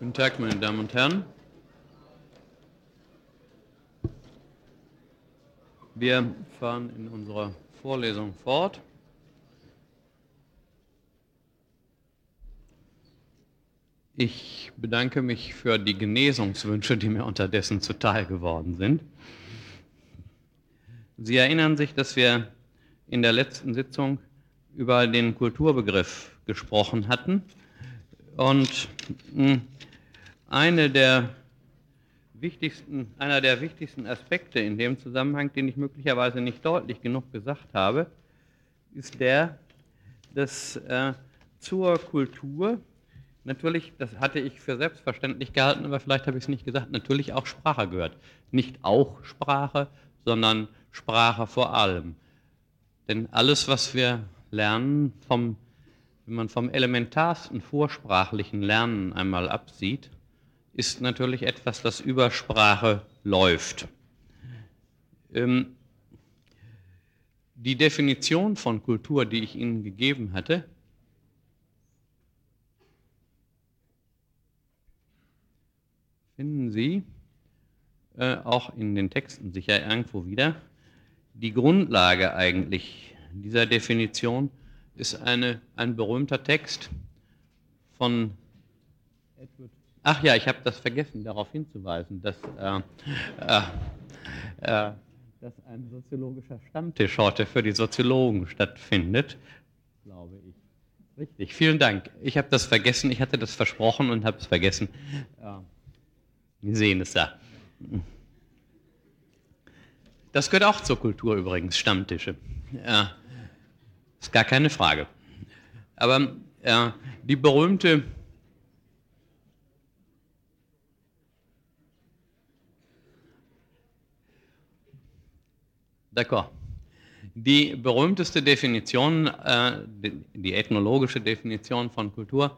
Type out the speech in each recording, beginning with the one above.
Guten Tag, meine Damen und Herren. Wir fahren in unserer Vorlesung fort. Ich bedanke mich für die Genesungswünsche, die mir unterdessen zuteil geworden sind. Sie erinnern sich, dass wir in der letzten Sitzung über den Kulturbegriff gesprochen hatten. Und hm, eine der wichtigsten, einer der wichtigsten Aspekte in dem Zusammenhang, den ich möglicherweise nicht deutlich genug gesagt habe, ist der, dass äh, zur Kultur natürlich, das hatte ich für selbstverständlich gehalten, aber vielleicht habe ich es nicht gesagt, natürlich auch Sprache gehört. Nicht auch Sprache, sondern Sprache vor allem. Denn alles, was wir lernen, vom, wenn man vom elementarsten vorsprachlichen Lernen einmal absieht, ist natürlich etwas, das über Sprache läuft. Ähm, die Definition von Kultur, die ich Ihnen gegeben hatte, finden Sie äh, auch in den Texten sicher irgendwo wieder. Die Grundlage eigentlich dieser Definition ist eine, ein berühmter Text von. Ach ja, ich habe das vergessen, darauf hinzuweisen, dass, äh, äh, äh, dass ein soziologischer Stammtisch heute für die Soziologen stattfindet, glaube ich. Richtig, vielen Dank. Ich habe das vergessen, ich hatte das versprochen und habe es vergessen. Wir sehen es da. Das gehört auch zur Kultur übrigens, Stammtische. Ja, ist gar keine Frage. Aber ja, die berühmte D'accord. Die berühmteste Definition, äh, die ethnologische Definition von Kultur,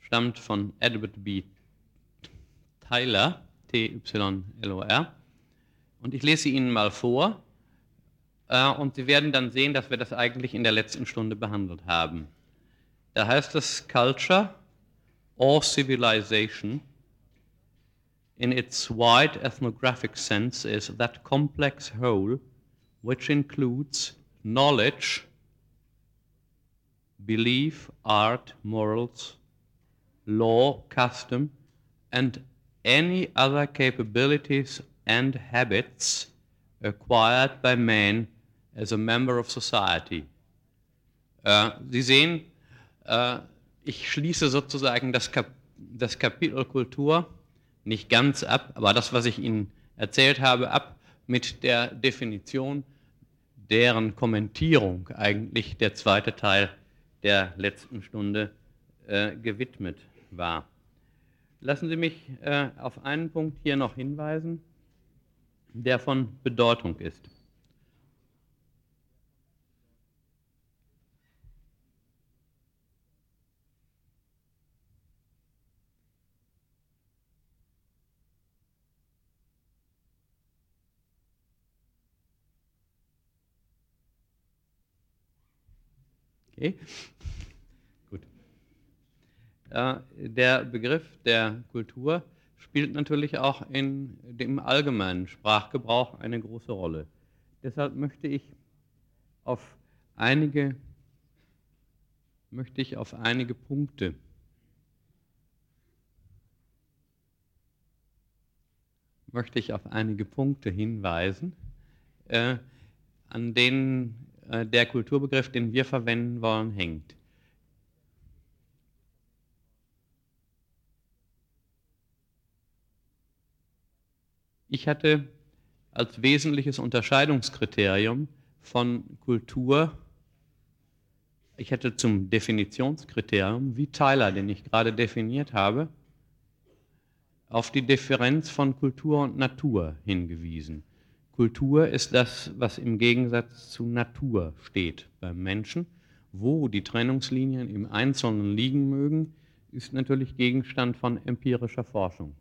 stammt von Edward B. Tyler, T-Y-L-O-R. Und ich lese sie Ihnen mal vor. Äh, und Sie werden dann sehen, dass wir das eigentlich in der letzten Stunde behandelt haben. Da heißt es Culture or Civilization in its wide ethnographic sense is that complex whole which includes knowledge, belief, art, morals, law, custom, and any other capabilities and habits acquired by man as a member of society. Uh, äh, Sie sehen, äh, uh, ich schließe sozusagen das, Kap das Kapitel Kultur nicht ganz ab, aber das, was ich Ihnen erzählt habe, ab mit der Definition, deren Kommentierung eigentlich der zweite Teil der letzten Stunde äh, gewidmet war. Lassen Sie mich äh, auf einen Punkt hier noch hinweisen, der von Bedeutung ist. Okay. Der Begriff der Kultur spielt natürlich auch in dem allgemeinen Sprachgebrauch eine große Rolle. Deshalb möchte ich auf einige, möchte ich auf einige Punkte möchte ich auf einige Punkte hinweisen, äh, an denen äh, der Kulturbegriff, den wir verwenden wollen, hängt. Ich hatte als wesentliches Unterscheidungskriterium von Kultur, ich hätte zum Definitionskriterium, wie Tyler, den ich gerade definiert habe, auf die Differenz von Kultur und Natur hingewiesen. Kultur ist das, was im Gegensatz zu Natur steht beim Menschen. Wo die Trennungslinien im Einzelnen liegen mögen, ist natürlich Gegenstand von empirischer Forschung.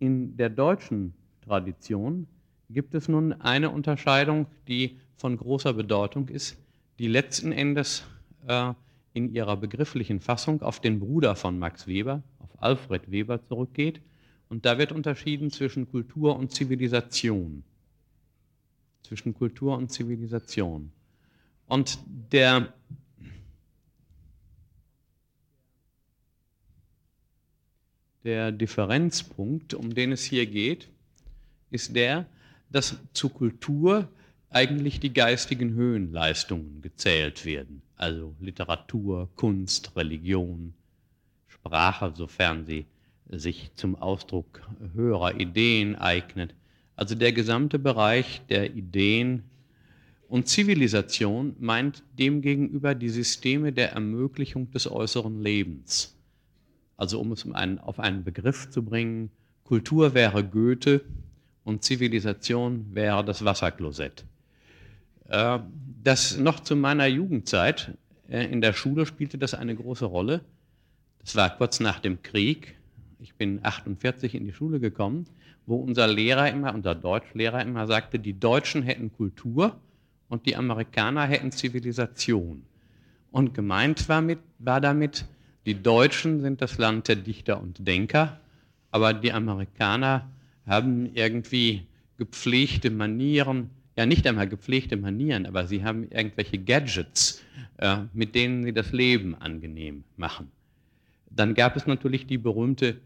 In der deutschen Tradition gibt es nun eine Unterscheidung, die von großer Bedeutung ist, die letzten Endes äh, in ihrer begrifflichen Fassung auf den Bruder von Max Weber, auf Alfred Weber zurückgeht. Und da wird unterschieden zwischen Kultur und Zivilisation. Zwischen Kultur und Zivilisation. Und der der Differenzpunkt, um den es hier geht, ist der, dass zur Kultur eigentlich die geistigen Höhenleistungen gezählt werden. Also Literatur, Kunst, Religion, Sprache, sofern sie sich zum Ausdruck höherer Ideen eignet. Also der gesamte Bereich der Ideen und Zivilisation meint demgegenüber die Systeme der Ermöglichung des äußeren Lebens. Also um es auf einen Begriff zu bringen, Kultur wäre Goethe und Zivilisation wäre das Wasserklosett. Äh, das noch zu meiner Jugendzeit äh, in der Schule spielte das eine große Rolle. Das war kurz nach dem Krieg. Ich bin 48 in die Schule gekommen, wo unser Lehrer immer, unser Deutschlehrer immer sagte, die Deutschen hätten Kultur und die Amerikaner hätten Zivilisation. Und gemeint war, mit, war damit, die Deutschen sind das Land der Dichter und Denker, aber die Amerikaner haben irgendwie gepflegte Manieren, ja nicht einmal gepflegte Manieren, aber sie haben irgendwelche Gadgets, äh, mit denen sie das Leben angenehm machen. Dann gab es natürlich die berühmte,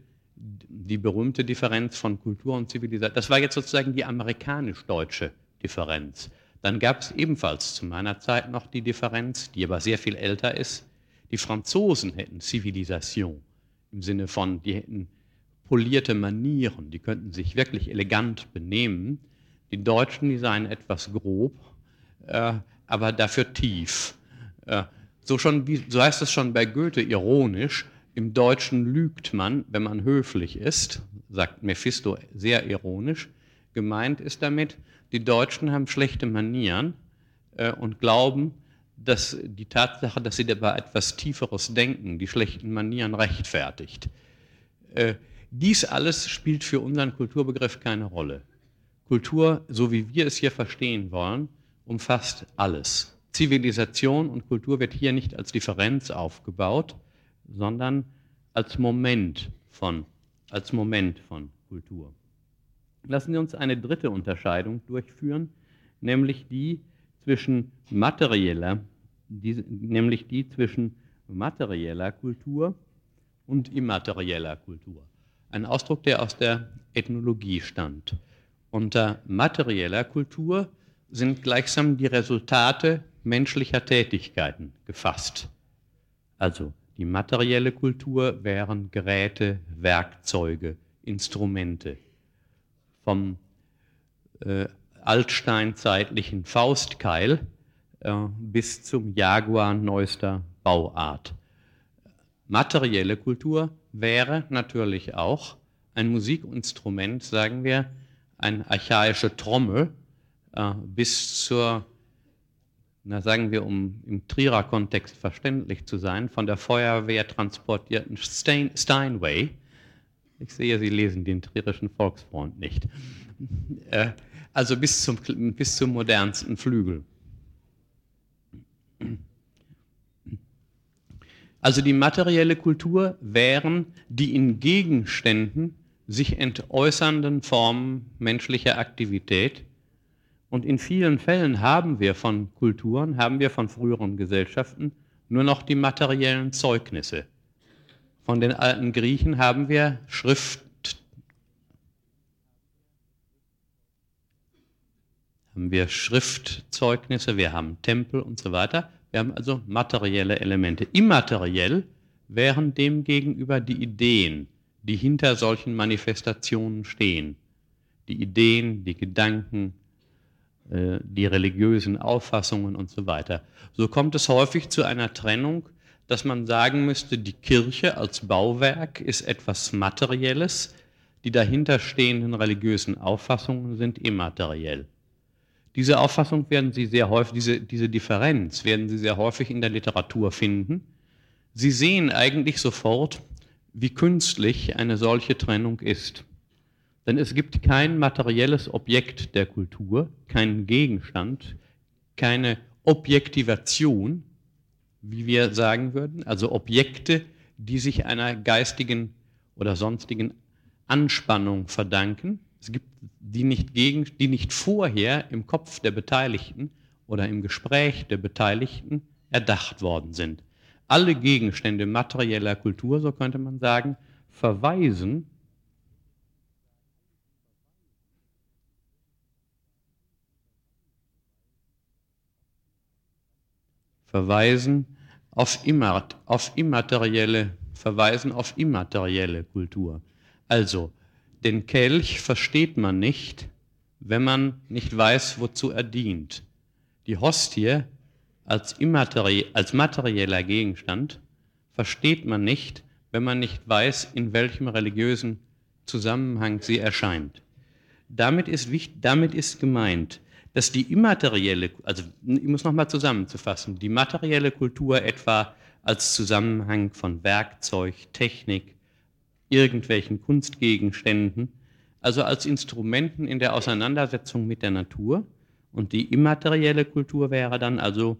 die berühmte Differenz von Kultur und Zivilisation. Das war jetzt sozusagen die amerikanisch-deutsche Differenz. Dann gab es ebenfalls zu meiner Zeit noch die Differenz, die aber sehr viel älter ist, die Franzosen hätten Zivilisation im Sinne von, die hätten polierte Manieren, die könnten sich wirklich elegant benehmen. Die Deutschen, die seien etwas grob, äh, aber dafür tief. Äh, so, schon, so heißt es schon bei Goethe ironisch, im Deutschen lügt man, wenn man höflich ist, sagt Mephisto sehr ironisch. Gemeint ist damit, die Deutschen haben schlechte Manieren äh, und glauben, dass die Tatsache, dass sie dabei etwas Tieferes denken, die schlechten Manieren rechtfertigt. Äh, dies alles spielt für unseren Kulturbegriff keine Rolle. Kultur, so wie wir es hier verstehen wollen, umfasst alles. Zivilisation und Kultur wird hier nicht als Differenz aufgebaut, sondern als Moment von, als Moment von Kultur. Lassen Sie uns eine dritte Unterscheidung durchführen, nämlich die zwischen materieller die, nämlich die zwischen materieller Kultur und immaterieller Kultur. Ein Ausdruck, der aus der Ethnologie stammt. Unter materieller Kultur sind gleichsam die Resultate menschlicher Tätigkeiten gefasst. Also die materielle Kultur wären Geräte, Werkzeuge, Instrumente. Vom äh, altsteinzeitlichen Faustkeil äh, bis zum Jaguar neuester Bauart. Materielle Kultur wäre natürlich auch ein Musikinstrument, sagen wir, eine archaische Trommel äh, bis zur, na sagen wir, um im Trierer Kontext verständlich zu sein, von der Feuerwehr transportierten Stein, Steinway. Ich sehe, Sie lesen den Trierischen Volksfreund nicht. Äh, also bis zum, bis zum modernsten Flügel. Also die materielle Kultur wären die in Gegenständen sich entäußernden Formen menschlicher Aktivität. Und in vielen Fällen haben wir von Kulturen, haben wir von früheren Gesellschaften nur noch die materiellen Zeugnisse. Von den alten Griechen haben wir Schrift, haben wir Schriftzeugnisse, wir haben Tempel und so weiter. Wir haben also materielle Elemente. Immateriell wären demgegenüber die Ideen, die hinter solchen Manifestationen stehen. Die Ideen, die Gedanken, die religiösen Auffassungen und so weiter. So kommt es häufig zu einer Trennung, dass man sagen müsste, die Kirche als Bauwerk ist etwas Materielles, die dahinterstehenden religiösen Auffassungen sind immateriell. Diese Auffassung werden Sie sehr häufig, diese, diese Differenz werden Sie sehr häufig in der Literatur finden. Sie sehen eigentlich sofort, wie künstlich eine solche Trennung ist. Denn es gibt kein materielles Objekt der Kultur, keinen Gegenstand, keine Objektivation, wie wir sagen würden, also Objekte, die sich einer geistigen oder sonstigen Anspannung verdanken. Es gibt die nicht, gegen, die nicht vorher im Kopf der Beteiligten oder im Gespräch der Beteiligten erdacht worden sind. Alle Gegenstände materieller Kultur, so könnte man sagen, verweisen verweisen auf, immat, auf immaterielle, verweisen auf immaterielle Kultur. Also, den Kelch versteht man nicht, wenn man nicht weiß, wozu er dient. Die Hostie als, als materieller Gegenstand versteht man nicht, wenn man nicht weiß, in welchem religiösen Zusammenhang sie erscheint. Damit ist, damit ist gemeint, dass die immaterielle, also ich muss nochmal zusammenzufassen, die materielle Kultur etwa als Zusammenhang von Werkzeug, Technik, irgendwelchen Kunstgegenständen, also als Instrumenten in der Auseinandersetzung mit der Natur. Und die immaterielle Kultur wäre dann also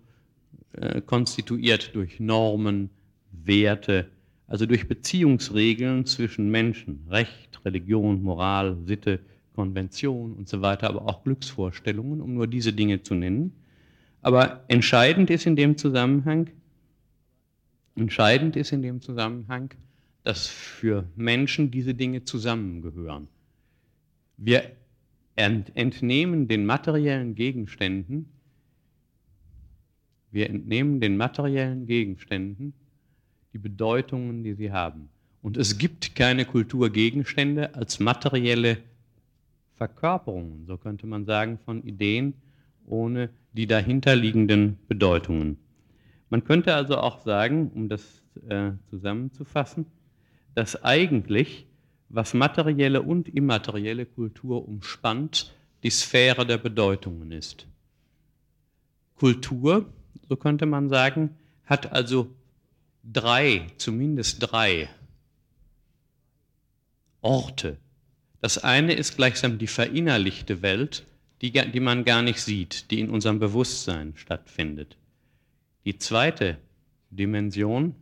äh, konstituiert durch Normen, Werte, also durch Beziehungsregeln zwischen Menschen, Recht, Religion, Moral, Sitte, Konvention und so weiter, aber auch Glücksvorstellungen, um nur diese Dinge zu nennen. Aber entscheidend ist in dem Zusammenhang, entscheidend ist in dem Zusammenhang, dass für Menschen diese Dinge zusammengehören. Wir entnehmen den materiellen Gegenständen, wir entnehmen den materiellen Gegenständen die Bedeutungen, die sie haben. Und es gibt keine Kulturgegenstände als materielle Verkörperungen, so könnte man sagen, von Ideen ohne die dahinterliegenden Bedeutungen. Man könnte also auch sagen, um das äh, zusammenzufassen, dass eigentlich, was materielle und immaterielle Kultur umspannt, die Sphäre der Bedeutungen ist. Kultur, so könnte man sagen, hat also drei, zumindest drei Orte, das eine ist gleichsam die verinnerlichte Welt, die, die man gar nicht sieht, die in unserem Bewusstsein stattfindet. Die zweite Dimension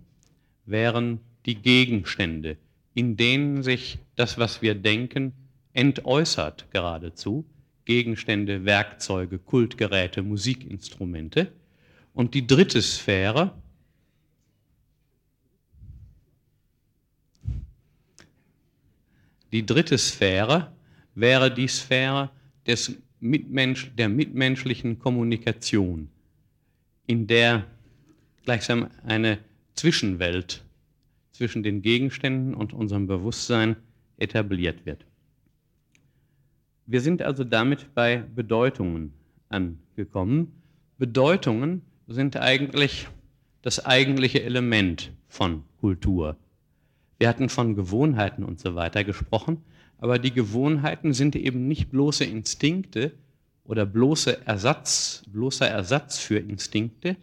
wären die Gegenstände, in denen sich das, was wir denken, entäußert geradezu. Gegenstände, Werkzeuge, Kultgeräte, Musikinstrumente. Und die dritte Sphäre Die dritte Sphäre wäre die Sphäre des Mitmensch, der mitmenschlichen Kommunikation, in der gleichsam eine Zwischenwelt zwischen den Gegenständen und unserem Bewusstsein etabliert wird. Wir sind also damit bei Bedeutungen angekommen. Bedeutungen sind eigentlich das eigentliche Element von Kultur. Wir hatten von Gewohnheiten und so weiter gesprochen, aber die Gewohnheiten sind eben nicht bloße Instinkte oder bloße Ersatz, bloßer Ersatz für Instinkte.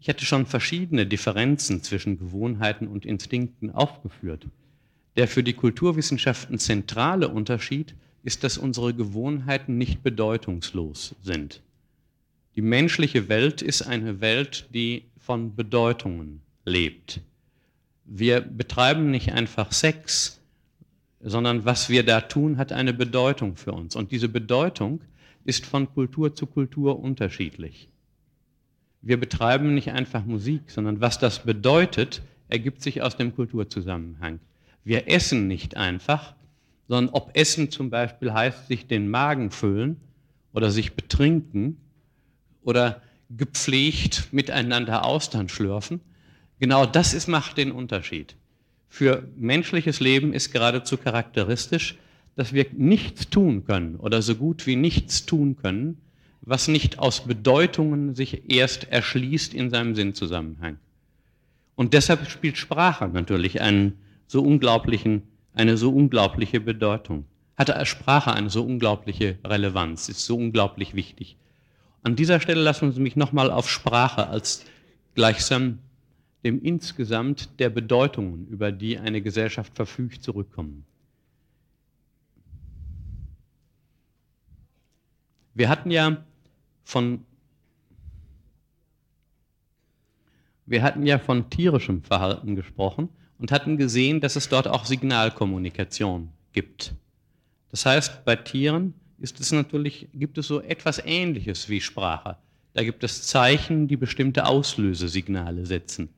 Ich hatte schon verschiedene Differenzen zwischen Gewohnheiten und Instinkten aufgeführt. Der für die Kulturwissenschaften zentrale Unterschied ist, dass unsere Gewohnheiten nicht bedeutungslos sind. Die menschliche Welt ist eine Welt, die von Bedeutungen lebt. Wir betreiben nicht einfach Sex, sondern was wir da tun, hat eine Bedeutung für uns. Und diese Bedeutung ist von Kultur zu Kultur unterschiedlich. Wir betreiben nicht einfach Musik, sondern was das bedeutet, ergibt sich aus dem Kulturzusammenhang. Wir essen nicht einfach, sondern ob Essen zum Beispiel heißt, sich den Magen füllen oder sich betrinken oder gepflegt miteinander Austern schlürfen, Genau das ist, macht den Unterschied. Für menschliches Leben ist geradezu charakteristisch, dass wir nichts tun können oder so gut wie nichts tun können, was nicht aus Bedeutungen sich erst erschließt in seinem Sinnzusammenhang. Und deshalb spielt Sprache natürlich einen so unglaublichen, eine so unglaubliche Bedeutung. Hat Sprache eine so unglaubliche Relevanz, ist so unglaublich wichtig. An dieser Stelle lassen Sie mich nochmal auf Sprache als gleichsam dem insgesamt der Bedeutungen, über die eine Gesellschaft verfügt, zurückkommen. Wir hatten ja von Wir hatten ja von tierischem Verhalten gesprochen und hatten gesehen, dass es dort auch Signalkommunikation gibt. Das heißt, bei Tieren ist es natürlich, gibt es so etwas Ähnliches wie Sprache. Da gibt es Zeichen, die bestimmte Auslösesignale setzen.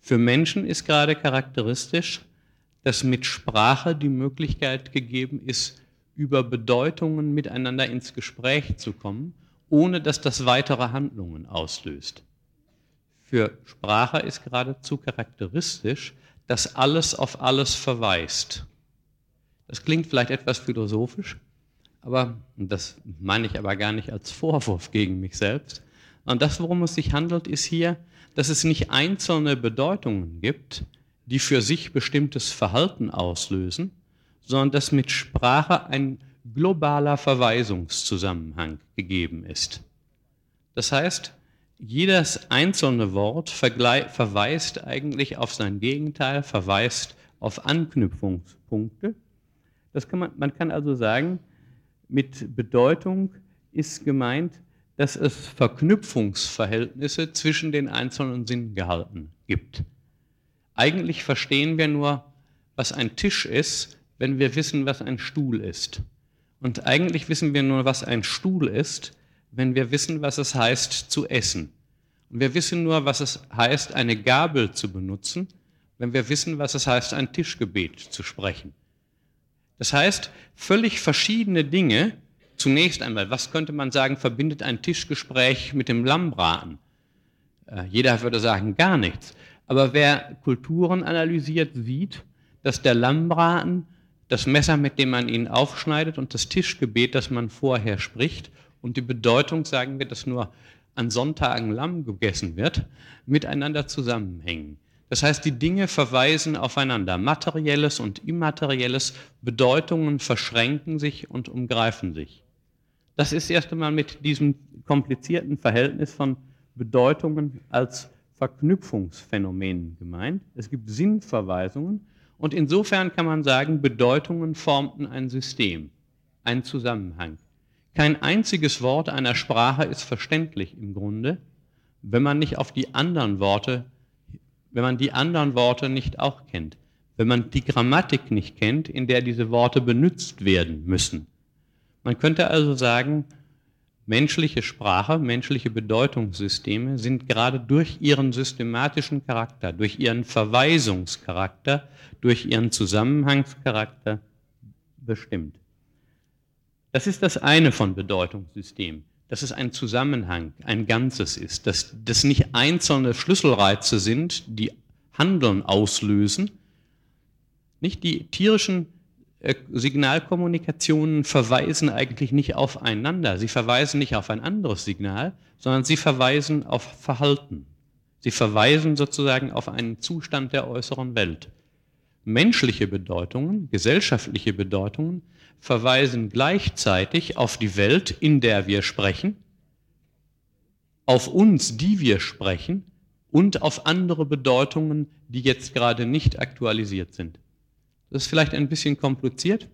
Für Menschen ist gerade charakteristisch, dass mit Sprache die Möglichkeit gegeben ist, über Bedeutungen miteinander ins Gespräch zu kommen, ohne dass das weitere Handlungen auslöst. Für Sprache ist geradezu charakteristisch, dass alles auf alles verweist. Das klingt vielleicht etwas philosophisch, aber das meine ich aber gar nicht als Vorwurf gegen mich selbst. Und das, worum es sich handelt, ist hier, dass es nicht einzelne Bedeutungen gibt, die für sich bestimmtes Verhalten auslösen, sondern dass mit Sprache ein globaler Verweisungszusammenhang gegeben ist. Das heißt, jedes einzelne Wort verweist eigentlich auf sein Gegenteil, verweist auf Anknüpfungspunkte. Das kann man, man kann also sagen, mit Bedeutung ist gemeint, dass es Verknüpfungsverhältnisse zwischen den einzelnen Sinngehalten gibt. Eigentlich verstehen wir nur, was ein Tisch ist, wenn wir wissen, was ein Stuhl ist. Und eigentlich wissen wir nur, was ein Stuhl ist, wenn wir wissen, was es heißt zu essen. Und wir wissen nur, was es heißt, eine Gabel zu benutzen, wenn wir wissen, was es heißt, ein Tischgebet zu sprechen. Das heißt, völlig verschiedene Dinge, zunächst einmal, was könnte man sagen, verbindet ein Tischgespräch mit dem Lammbraten? Äh, jeder würde sagen, gar nichts. Aber wer Kulturen analysiert, sieht, dass der Lammbraten das Messer, mit dem man ihn aufschneidet und das Tischgebet, das man vorher spricht und die Bedeutung, sagen wir, dass nur an Sonntagen Lamm gegessen wird, miteinander zusammenhängen. Das heißt, die Dinge verweisen aufeinander. Materielles und Immaterielles, Bedeutungen verschränken sich und umgreifen sich. Das ist erst einmal mit diesem komplizierten Verhältnis von Bedeutungen als Verknüpfungsphänomen gemeint. Es gibt Sinnverweisungen und insofern kann man sagen, Bedeutungen formten ein System, ein Zusammenhang. Kein einziges Wort einer Sprache ist verständlich im Grunde, wenn man nicht auf die anderen Worte, wenn man die anderen Worte nicht auch kennt, wenn man die Grammatik nicht kennt, in der diese Worte benutzt werden müssen. Man könnte also sagen, menschliche Sprache, menschliche Bedeutungssysteme sind gerade durch ihren systematischen Charakter, durch ihren Verweisungscharakter, durch ihren Zusammenhangscharakter bestimmt. Das ist das eine von Bedeutungssystem, dass es ein Zusammenhang, ein Ganzes ist, dass das nicht einzelne Schlüsselreize sind, die Handeln auslösen. Nicht die tierischen Signalkommunikationen verweisen eigentlich nicht aufeinander. Sie verweisen nicht auf ein anderes Signal, sondern sie verweisen auf Verhalten. Sie verweisen sozusagen auf einen Zustand der äußeren Welt. Menschliche Bedeutungen, gesellschaftliche Bedeutungen verweisen gleichzeitig auf die Welt, in der wir sprechen, auf uns, die wir sprechen, und auf andere Bedeutungen, die jetzt gerade nicht aktualisiert sind. Das ist vielleicht ein bisschen kompliziert,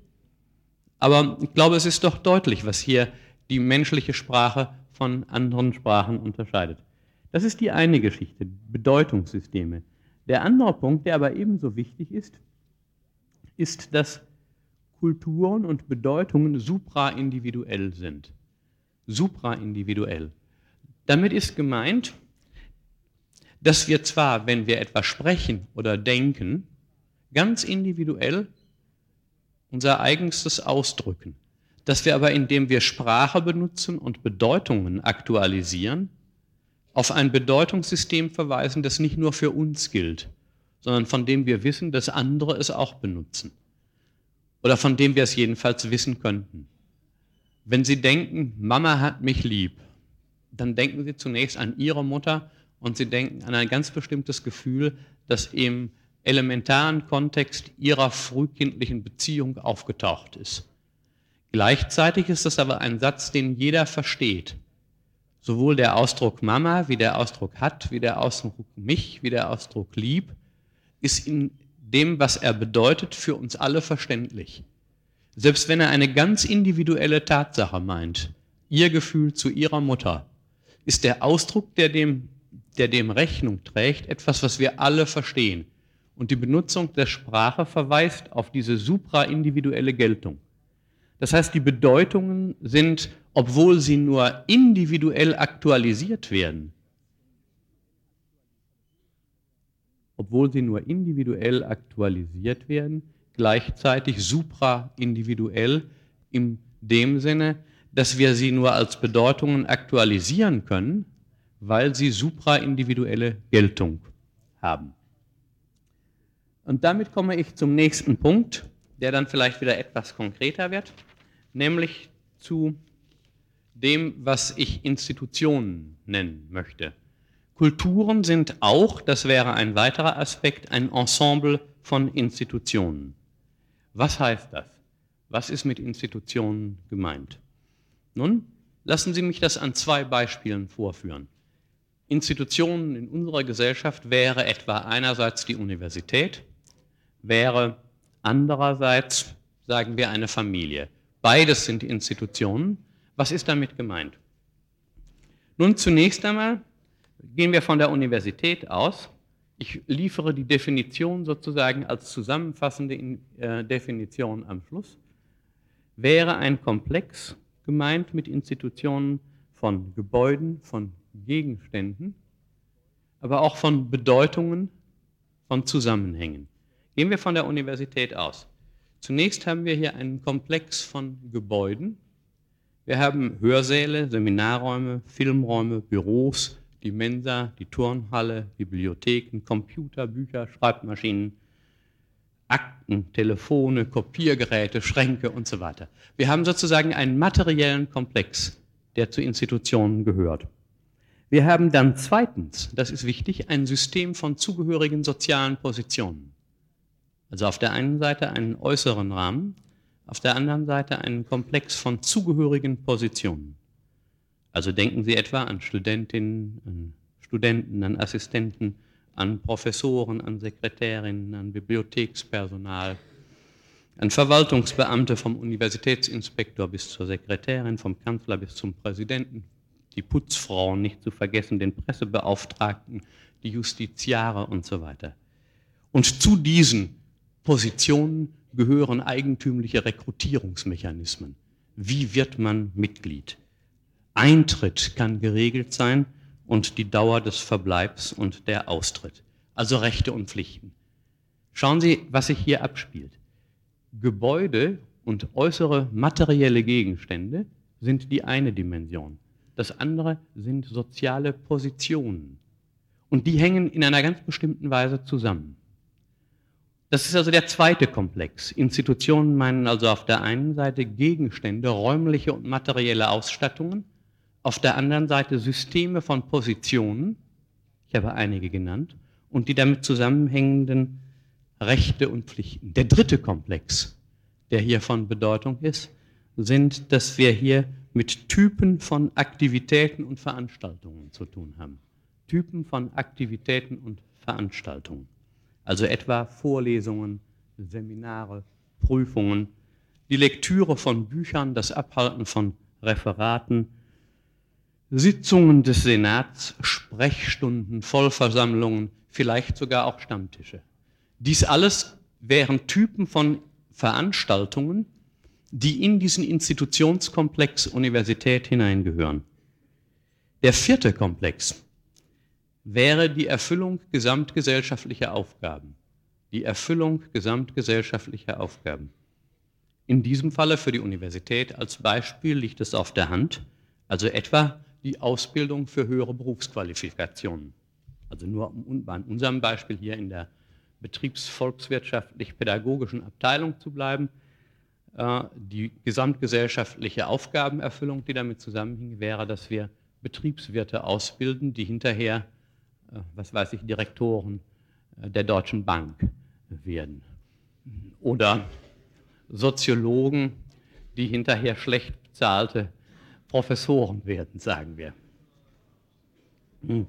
aber ich glaube, es ist doch deutlich, was hier die menschliche Sprache von anderen Sprachen unterscheidet. Das ist die eine Geschichte, Bedeutungssysteme. Der andere Punkt, der aber ebenso wichtig ist, ist, dass Kulturen und Bedeutungen supraindividuell sind. Supraindividuell. Damit ist gemeint, dass wir zwar, wenn wir etwas sprechen oder denken, ganz individuell unser eigenstes ausdrücken, dass wir aber, indem wir Sprache benutzen und Bedeutungen aktualisieren, auf ein Bedeutungssystem verweisen, das nicht nur für uns gilt, sondern von dem wir wissen, dass andere es auch benutzen oder von dem wir es jedenfalls wissen könnten. Wenn Sie denken, Mama hat mich lieb, dann denken Sie zunächst an Ihre Mutter und Sie denken an ein ganz bestimmtes Gefühl, das im elementaren Kontext Ihrer frühkindlichen Beziehung aufgetaucht ist. Gleichzeitig ist es aber ein Satz, den jeder versteht. Sowohl der Ausdruck Mama, wie der Ausdruck hat, wie der Ausdruck mich, wie der Ausdruck lieb, ist in dem, was er bedeutet, für uns alle verständlich. Selbst wenn er eine ganz individuelle Tatsache meint, ihr Gefühl zu ihrer Mutter, ist der Ausdruck, der dem der dem Rechnung trägt, etwas, was wir alle verstehen. Und die Benutzung der Sprache verweist auf diese supraindividuelle Geltung. Das heißt, die Bedeutungen sind, obwohl sie nur individuell aktualisiert werden, obwohl sie nur individuell aktualisiert werden, gleichzeitig supraindividuell in dem Sinne, dass wir sie nur als Bedeutungen aktualisieren können, weil sie supraindividuelle Geltung haben. Und damit komme ich zum nächsten Punkt, der dann vielleicht wieder etwas konkreter wird, nämlich zu dem, was ich Institutionen nennen möchte. Kulturen sind auch, das wäre ein weiterer Aspekt, ein Ensemble von Institutionen. Was heißt das? Was ist mit Institutionen gemeint? Nun, lassen Sie mich das an zwei Beispielen vorführen. Institutionen in unserer Gesellschaft wäre etwa einerseits die Universität, wäre andererseits, sagen wir, eine Familie. Beides sind Institutionen. Was ist damit gemeint? Nun, zunächst einmal gehen wir von der Universität aus. Ich liefere die Definition sozusagen als zusammenfassende äh, Definition am Schluss. Wäre ein Komplex gemeint mit Institutionen von Gebäuden, von Gegenständen, aber auch von Bedeutungen, von Zusammenhängen. Gehen wir von der Universität aus. Zunächst haben wir hier einen Komplex von Gebäuden. Wir haben Hörsäle, Seminarräume, Filmräume, Büros, die Mensa, die Turnhalle, Bibliotheken, Computer, Bücher, Schreibmaschinen, Akten, Telefone, Kopiergeräte, Schränke und so weiter. Wir haben sozusagen einen materiellen Komplex, der zu Institutionen gehört. Wir haben dann zweitens, das ist wichtig, ein System von zugehörigen sozialen Positionen. Also auf der einen Seite einen äußeren Rahmen, auf der anderen Seite einen Komplex von zugehörigen Positionen. Also denken Sie etwa an Studentinnen, an Studenten, an Assistenten, an Professoren, an Sekretärinnen, an Bibliothekspersonal, an Verwaltungsbeamte vom Universitätsinspektor bis zur Sekretärin, vom Kanzler bis zum Präsidenten, die Putzfrauen nicht zu vergessen, den Pressebeauftragten, die Justiziare und so weiter. Und zu diesen Positionen gehören eigentümliche Rekrutierungsmechanismen. Wie wird man Mitglied? Eintritt kann geregelt sein und die Dauer des Verbleibs und der Austritt. Also Rechte und Pflichten. Schauen Sie, was sich hier abspielt. Gebäude und äußere materielle Gegenstände sind die eine Dimension. Das andere sind soziale Positionen. Und die hängen in einer ganz bestimmten Weise zusammen. Das ist also der zweite Komplex. Institutionen meinen also auf der einen Seite Gegenstände, räumliche und materielle Ausstattungen, auf der anderen Seite Systeme von Positionen, ich habe einige genannt, und die damit zusammenhängenden Rechte und Pflichten. Der dritte Komplex, der hier von Bedeutung ist, sind, dass wir hier mit Typen von Aktivitäten und Veranstaltungen zu tun haben. Typen von Aktivitäten und Veranstaltungen. Also etwa Vorlesungen, Seminare, Prüfungen, die Lektüre von Büchern, das Abhalten von Referaten, Sitzungen des Senats, Sprechstunden, Vollversammlungen, vielleicht sogar auch Stammtische. Dies alles wären Typen von Veranstaltungen, die in diesen Institutionskomplex Universität hineingehören. Der vierte Komplex wäre die Erfüllung gesamtgesellschaftlicher Aufgaben. Die Erfüllung gesamtgesellschaftlicher Aufgaben. In diesem Falle für die Universität als Beispiel liegt es auf der Hand, also etwa die Ausbildung für höhere Berufsqualifikationen. Also nur um bei unserem Beispiel hier in der betriebsvolkswirtschaftlich-pädagogischen Abteilung zu bleiben, äh, die gesamtgesellschaftliche Aufgabenerfüllung, die damit zusammenhing, wäre, dass wir Betriebswirte ausbilden, die hinterher, was weiß ich, Direktoren äh, der Deutschen Bank werden. Oder Soziologen, die hinterher schlecht bezahlte Professoren werden, sagen wir. Hm.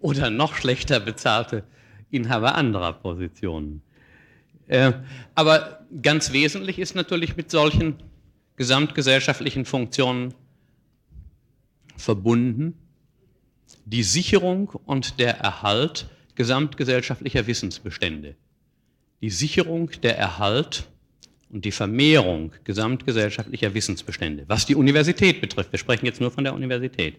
Oder noch schlechter bezahlte Inhaber anderer Positionen. Äh, aber ganz wesentlich ist natürlich mit solchen gesamtgesellschaftlichen Funktionen verbunden die Sicherung und der Erhalt gesamtgesellschaftlicher Wissensbestände. Die Sicherung, der Erhalt und die Vermehrung gesamtgesellschaftlicher Wissensbestände, was die Universität betrifft. Wir sprechen jetzt nur von der Universität.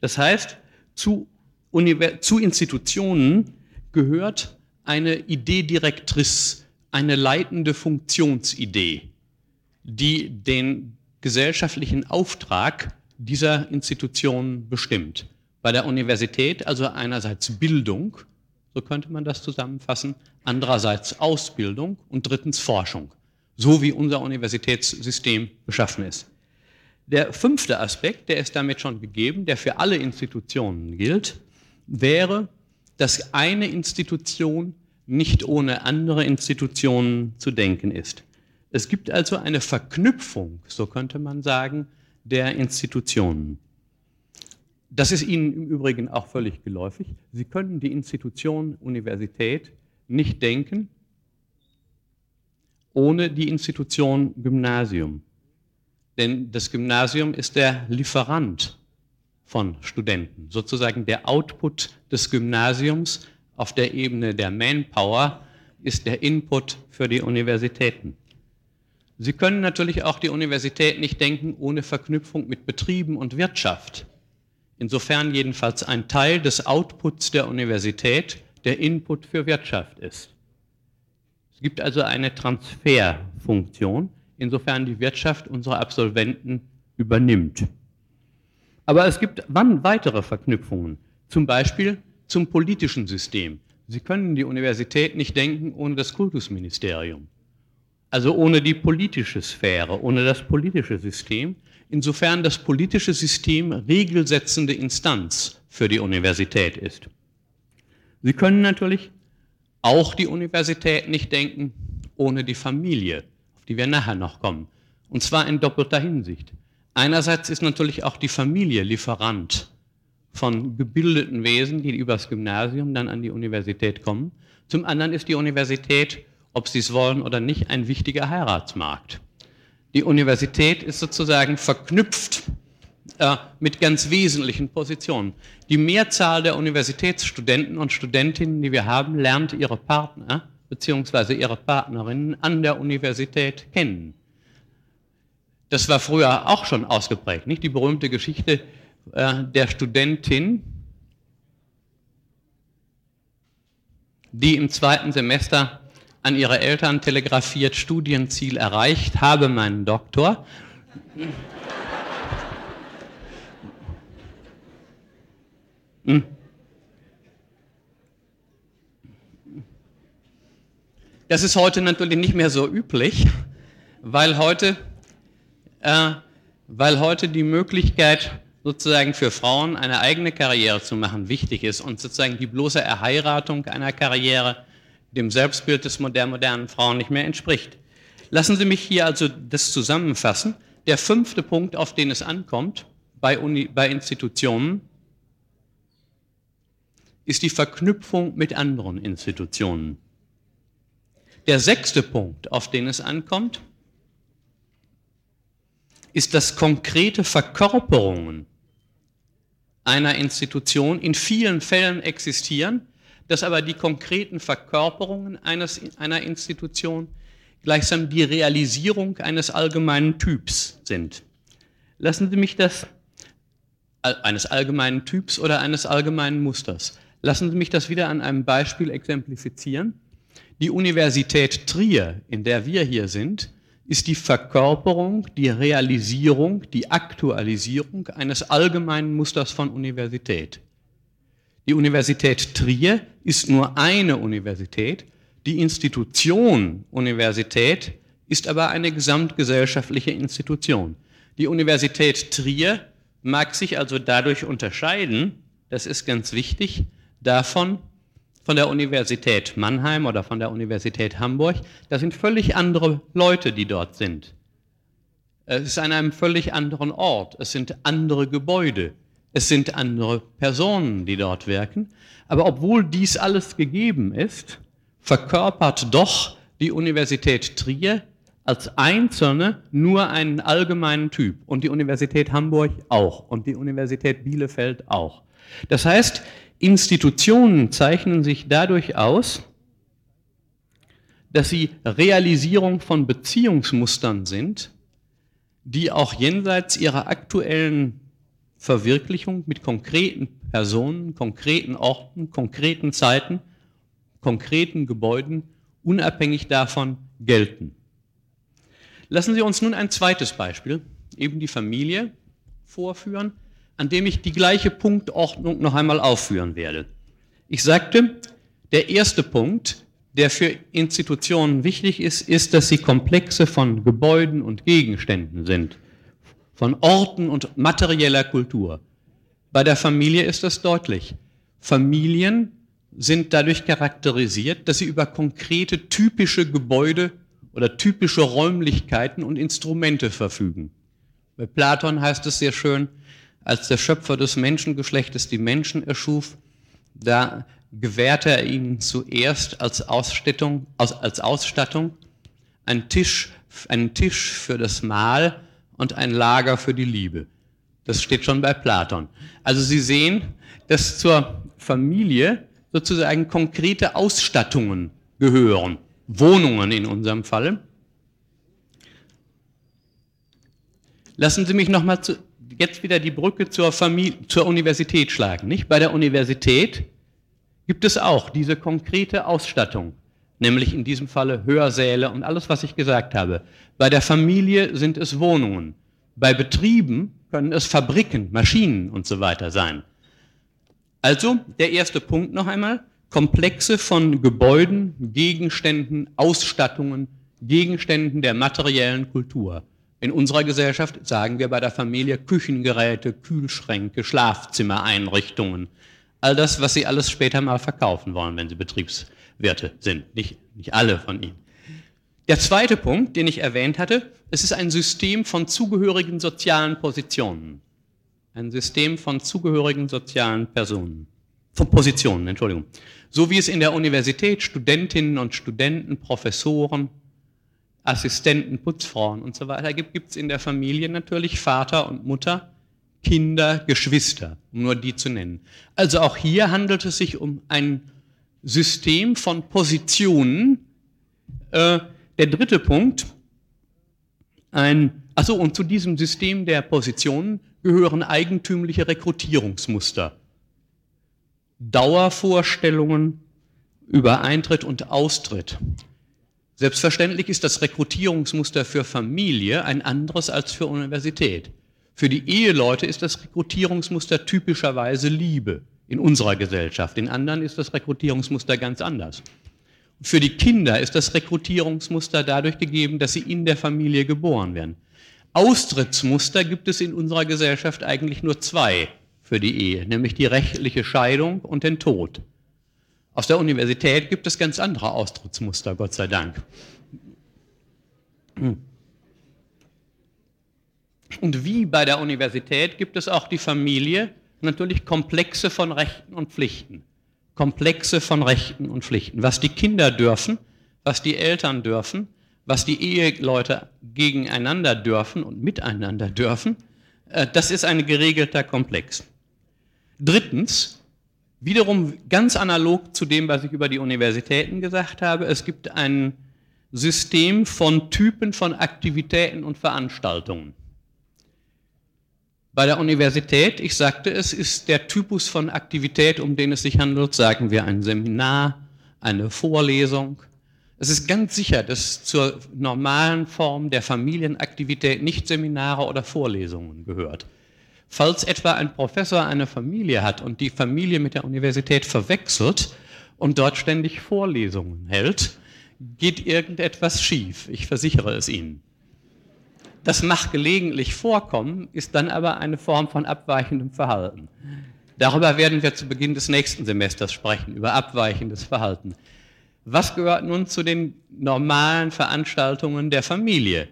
Das heißt, zu, Univers zu Institutionen gehört eine Idee directrice, eine leitende Funktionsidee, die den gesellschaftlichen Auftrag dieser Institutionen bestimmt. Bei der Universität also einerseits Bildung, so könnte man das zusammenfassen, andererseits Ausbildung und drittens Forschung, so wie unser Universitätssystem beschaffen ist. Der fünfte Aspekt, der ist damit schon gegeben, der für alle Institutionen gilt, wäre, dass eine Institution nicht ohne andere Institutionen zu denken ist. Es gibt also eine Verknüpfung, so könnte man sagen, der Institutionen. Das ist Ihnen im Übrigen auch völlig geläufig. Sie können die Institution Universität nicht denken ohne die Institution Gymnasium. Denn das Gymnasium ist der Lieferant von Studenten, sozusagen der Output des Gymnasiums auf der Ebene der Manpower ist der Input für die Universitäten. Sie können natürlich auch die Universität nicht denken ohne Verknüpfung mit Betrieben und Wirtschaft. Insofern jedenfalls ein Teil des Outputs der Universität der Input für Wirtschaft ist. Es gibt also eine Transferfunktion, insofern die Wirtschaft unsere Absolventen übernimmt. Aber es gibt wann weitere Verknüpfungen, zum Beispiel zum politischen System. Sie können die Universität nicht denken ohne das Kultusministerium, also ohne die politische Sphäre, ohne das politische System, insofern das politische System regelsetzende Instanz für die Universität ist. Sie können natürlich auch die Universität nicht denken ohne die Familie, auf die wir nachher noch kommen. Und zwar in doppelter Hinsicht. Einerseits ist natürlich auch die Familie Lieferant von gebildeten Wesen, die übers Gymnasium dann an die Universität kommen. Zum anderen ist die Universität, ob sie es wollen oder nicht, ein wichtiger Heiratsmarkt. Die Universität ist sozusagen verknüpft äh, mit ganz wesentlichen Positionen. Die Mehrzahl der Universitätsstudenten und Studentinnen, die wir haben, lernt ihre Partner bzw. ihre Partnerinnen an der Universität kennen. Das war früher auch schon ausgeprägt, nicht? Die berühmte Geschichte äh, der Studentin, die im zweiten Semester an ihre Eltern telegrafiert, Studienziel erreicht, habe meinen Doktor. Hm. Das ist heute natürlich nicht mehr so üblich, weil heute, äh, weil heute die Möglichkeit sozusagen für Frauen eine eigene Karriere zu machen wichtig ist und sozusagen die bloße Erheiratung einer Karriere dem Selbstbild des der modernen Frauen nicht mehr entspricht. Lassen Sie mich hier also das zusammenfassen. Der fünfte Punkt, auf den es ankommt bei, Uni, bei Institutionen, ist die Verknüpfung mit anderen Institutionen. Der sechste Punkt, auf den es ankommt, ist, dass konkrete Verkörperungen einer Institution in vielen Fällen existieren, dass aber die konkreten Verkörperungen eines, einer Institution gleichsam die Realisierung eines allgemeinen Typs sind. Lassen Sie mich das, eines allgemeinen Typs oder eines allgemeinen Musters. Lassen Sie mich das wieder an einem Beispiel exemplifizieren. Die Universität Trier, in der wir hier sind, ist die Verkörperung, die Realisierung, die Aktualisierung eines allgemeinen Musters von Universität. Die Universität Trier ist nur eine Universität. Die Institution Universität ist aber eine gesamtgesellschaftliche Institution. Die Universität Trier mag sich also dadurch unterscheiden, das ist ganz wichtig, davon, von der Universität Mannheim oder von der Universität Hamburg. Das sind völlig andere Leute, die dort sind. Es ist an einem völlig anderen Ort. Es sind andere Gebäude. Es sind andere Personen, die dort wirken. Aber obwohl dies alles gegeben ist, verkörpert doch die Universität Trier als Einzelne nur einen allgemeinen Typ und die Universität Hamburg auch und die Universität Bielefeld auch. Das heißt, Institutionen zeichnen sich dadurch aus, dass sie Realisierung von Beziehungsmustern sind, die auch jenseits ihrer aktuellen Verwirklichung mit konkreten Personen, konkreten Orten, konkreten Zeiten, konkreten Gebäuden unabhängig davon gelten. Lassen Sie uns nun ein zweites Beispiel, eben die Familie, vorführen, an dem ich die gleiche Punktordnung noch einmal aufführen werde. Ich sagte, der erste Punkt, der für Institutionen wichtig ist, ist, dass sie Komplexe von Gebäuden und Gegenständen sind, von Orten und materieller Kultur. Bei der Familie ist das deutlich. Familien sind dadurch charakterisiert, dass sie über konkrete typische Gebäude oder typische Räumlichkeiten und Instrumente verfügen. Bei Platon heißt es sehr schön, als der Schöpfer des Menschengeschlechtes die Menschen erschuf, da gewährte er ihnen zuerst als Ausstattung, als Ausstattung einen Tisch, einen Tisch für das Mahl und ein Lager für die Liebe. Das steht schon bei Platon. Also Sie sehen, dass zur Familie sozusagen konkrete Ausstattungen gehören. Wohnungen in unserem Fall. Lassen Sie mich nochmal jetzt wieder die Brücke zur, Familie, zur Universität schlagen. Nicht? Bei der Universität gibt es auch diese konkrete Ausstattung, nämlich in diesem Falle Hörsäle und alles, was ich gesagt habe. Bei der Familie sind es Wohnungen. Bei Betrieben können es Fabriken, Maschinen und so weiter sein. Also der erste Punkt noch einmal. Komplexe von Gebäuden, Gegenständen, Ausstattungen, Gegenständen der materiellen Kultur. In unserer Gesellschaft sagen wir bei der Familie Küchengeräte, Kühlschränke, Schlafzimmereinrichtungen. All das, was Sie alles später mal verkaufen wollen, wenn Sie Betriebswirte sind. Nicht, nicht alle von Ihnen. Der zweite Punkt, den ich erwähnt hatte, es ist ein System von zugehörigen sozialen Positionen. Ein System von zugehörigen sozialen Personen. Von Positionen, Entschuldigung. So wie es in der Universität Studentinnen und Studenten, Professoren, Assistenten, Putzfrauen und so weiter gibt, gibt es in der Familie natürlich Vater und Mutter, Kinder, Geschwister, um nur die zu nennen. Also auch hier handelt es sich um ein System von Positionen. Äh, der dritte Punkt, ein, also und zu diesem System der Positionen gehören eigentümliche Rekrutierungsmuster. Dauervorstellungen über Eintritt und Austritt. Selbstverständlich ist das Rekrutierungsmuster für Familie ein anderes als für Universität. Für die Eheleute ist das Rekrutierungsmuster typischerweise Liebe in unserer Gesellschaft. In anderen ist das Rekrutierungsmuster ganz anders. Für die Kinder ist das Rekrutierungsmuster dadurch gegeben, dass sie in der Familie geboren werden. Austrittsmuster gibt es in unserer Gesellschaft eigentlich nur zwei für die Ehe, nämlich die rechtliche Scheidung und den Tod. Aus der Universität gibt es ganz andere Austrittsmuster, Gott sei Dank. Und wie bei der Universität gibt es auch die Familie natürlich Komplexe von Rechten und Pflichten. Komplexe von Rechten und Pflichten. Was die Kinder dürfen, was die Eltern dürfen, was die Eheleute gegeneinander dürfen und miteinander dürfen, äh, das ist ein geregelter Komplex. Drittens, wiederum ganz analog zu dem, was ich über die Universitäten gesagt habe, es gibt ein System von Typen von Aktivitäten und Veranstaltungen. Bei der Universität, ich sagte es, ist der Typus von Aktivität, um den es sich handelt, sagen wir ein Seminar, eine Vorlesung. Es ist ganz sicher, dass zur normalen Form der Familienaktivität nicht Seminare oder Vorlesungen gehört. Falls etwa ein Professor eine Familie hat und die Familie mit der Universität verwechselt und dort ständig Vorlesungen hält, geht irgendetwas schief. Ich versichere es Ihnen. Das mag gelegentlich vorkommen, ist dann aber eine Form von abweichendem Verhalten. Darüber werden wir zu Beginn des nächsten Semesters sprechen, über abweichendes Verhalten. Was gehört nun zu den normalen Veranstaltungen der Familie?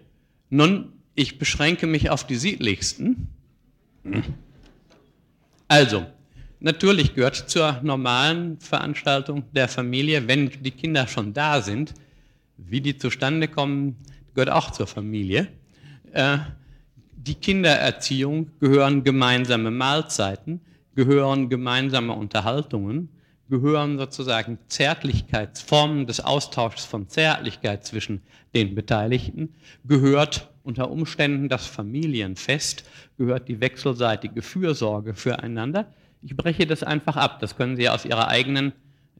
Nun, ich beschränke mich auf die siedlichsten. Also, natürlich gehört zur normalen Veranstaltung der Familie, wenn die Kinder schon da sind, wie die zustande kommen, gehört auch zur Familie. Äh, die Kindererziehung gehören gemeinsame Mahlzeiten, gehören gemeinsame Unterhaltungen, gehören sozusagen Zärtlichkeitsformen des Austauschs von Zärtlichkeit zwischen den Beteiligten, gehört unter Umständen das Familienfest, gehört die wechselseitige Fürsorge füreinander. Ich breche das einfach ab, das können Sie aus Ihrer eigenen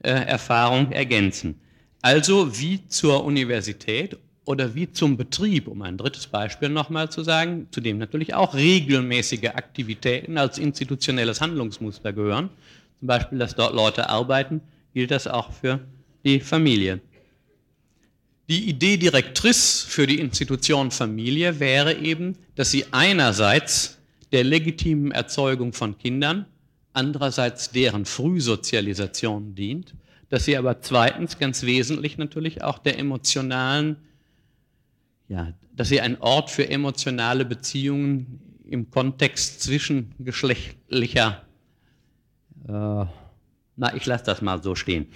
äh, Erfahrung ergänzen. Also wie zur Universität oder wie zum Betrieb, um ein drittes Beispiel nochmal zu sagen, zu dem natürlich auch regelmäßige Aktivitäten als institutionelles Handlungsmuster gehören, zum Beispiel, dass dort Leute arbeiten, gilt das auch für die Familie. Die Idee Direktrice für die Institution Familie wäre eben, dass sie einerseits der legitimen Erzeugung von Kindern, andererseits deren Frühsozialisation dient, dass sie aber zweitens ganz wesentlich natürlich auch der emotionalen, ja, dass sie ein Ort für emotionale Beziehungen im Kontext zwischengeschlechtlicher äh, na, ich lasse das mal so stehen.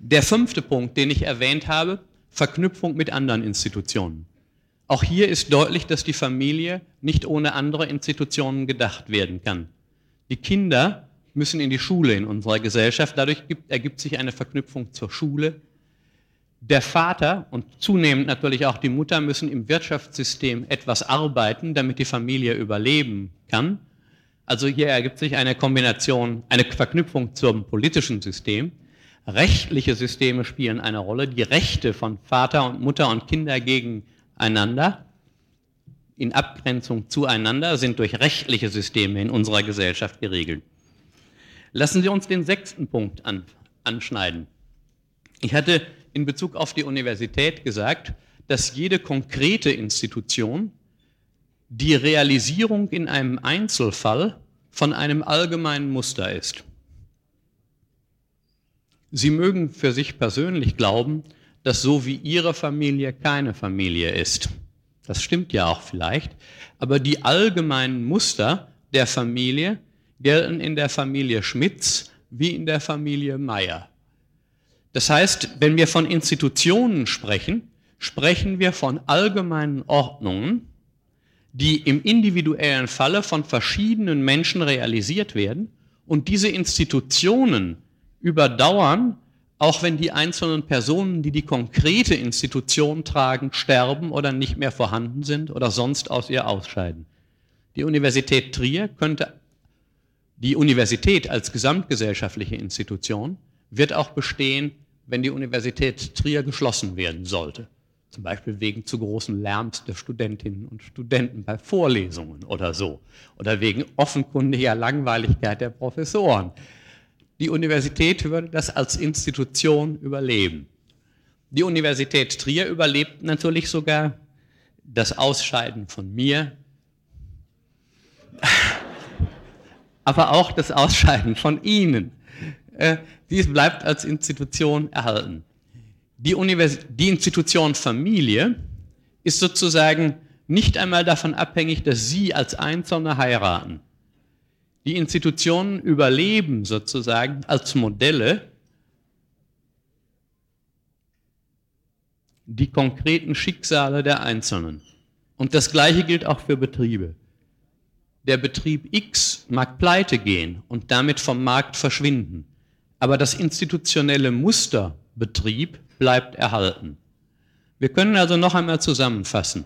Der fünfte Punkt, den ich erwähnt habe, Verknüpfung mit anderen Institutionen. Auch hier ist deutlich, dass die Familie nicht ohne andere Institutionen gedacht werden kann. Die Kinder müssen in die Schule in unserer Gesellschaft. Dadurch gibt, ergibt sich eine Verknüpfung zur Schule. Der Vater und zunehmend natürlich auch die Mutter müssen im Wirtschaftssystem etwas arbeiten, damit die Familie überleben kann. Also hier ergibt sich eine Kombination, eine Verknüpfung zum politischen System. Rechtliche Systeme spielen eine Rolle, die Rechte von Vater und Mutter und Kinder gegeneinander in Abgrenzung zueinander sind durch rechtliche Systeme in unserer Gesellschaft geregelt. Lassen Sie uns den sechsten Punkt an, anschneiden. Ich hatte in Bezug auf die Universität gesagt, dass jede konkrete Institution die Realisierung in einem Einzelfall von einem allgemeinen Muster ist. Sie mögen für sich persönlich glauben, dass so wie Ihre Familie keine Familie ist. Das stimmt ja auch vielleicht, aber die allgemeinen Muster der Familie gelten in der Familie Schmitz wie in der Familie Meyer. Das heißt, wenn wir von Institutionen sprechen, sprechen wir von allgemeinen Ordnungen, die im individuellen Falle von verschiedenen Menschen realisiert werden und diese Institutionen überdauern, auch wenn die einzelnen Personen, die die konkrete Institution tragen, sterben oder nicht mehr vorhanden sind oder sonst aus ihr ausscheiden. Die Universität Trier könnte, die Universität als gesamtgesellschaftliche Institution wird auch bestehen, wenn die Universität Trier geschlossen werden sollte zum Beispiel wegen zu großen Lärms der Studentinnen und Studenten bei Vorlesungen oder so, oder wegen offenkundiger Langweiligkeit der Professoren. Die Universität würde das als Institution überleben. Die Universität Trier überlebt natürlich sogar das Ausscheiden von mir, aber auch das Ausscheiden von Ihnen. Dies bleibt als Institution erhalten die, Univers die Institution Familie ist sozusagen nicht einmal davon abhängig, dass Sie als Einzelne heiraten. Die Institutionen überleben sozusagen als Modelle die konkreten Schicksale der Einzelnen. Und das Gleiche gilt auch für Betriebe. Der Betrieb X mag pleite gehen und damit vom Markt verschwinden, aber das institutionelle Muster Betrieb bleibt erhalten. Wir können also noch einmal zusammenfassen.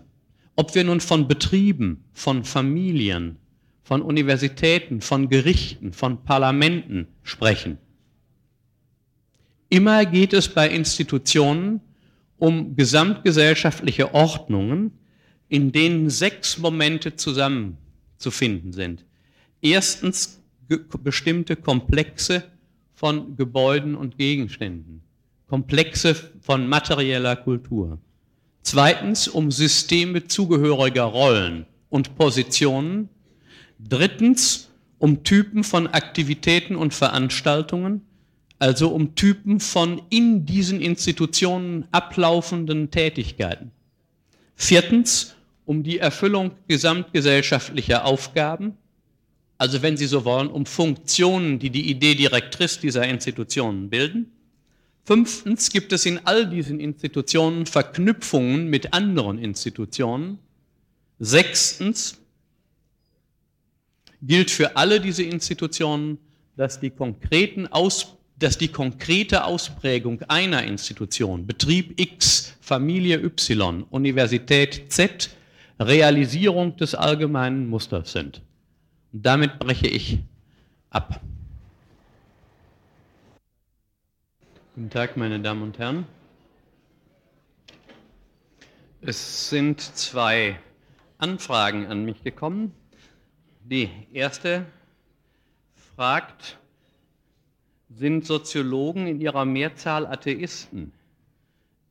Ob wir nun von Betrieben, von Familien, von Universitäten, von Gerichten, von Parlamenten sprechen. Immer geht es bei Institutionen um gesamtgesellschaftliche Ordnungen, in denen sechs Momente zusammenzufinden sind. Erstens bestimmte Komplexe von Gebäuden und Gegenständen. Komplexe von materieller Kultur. Zweitens um Systeme zugehöriger Rollen und Positionen. Drittens um Typen von Aktivitäten und Veranstaltungen, also um Typen von in diesen Institutionen ablaufenden Tätigkeiten. Viertens um die Erfüllung gesamtgesellschaftlicher Aufgaben, also wenn Sie so wollen, um Funktionen, die die Idee Direktrice dieser Institutionen bilden. Fünftens gibt es in all diesen Institutionen Verknüpfungen mit anderen Institutionen. Sechstens gilt für alle diese Institutionen, dass die, konkreten Aus, dass die konkrete Ausprägung einer Institution, Betrieb X, Familie Y, Universität Z, Realisierung des allgemeinen Musters sind. Damit breche ich ab. Guten Tag, meine Damen und Herren. Es sind zwei Anfragen an mich gekommen. Die erste fragt, sind Soziologen in ihrer Mehrzahl Atheisten?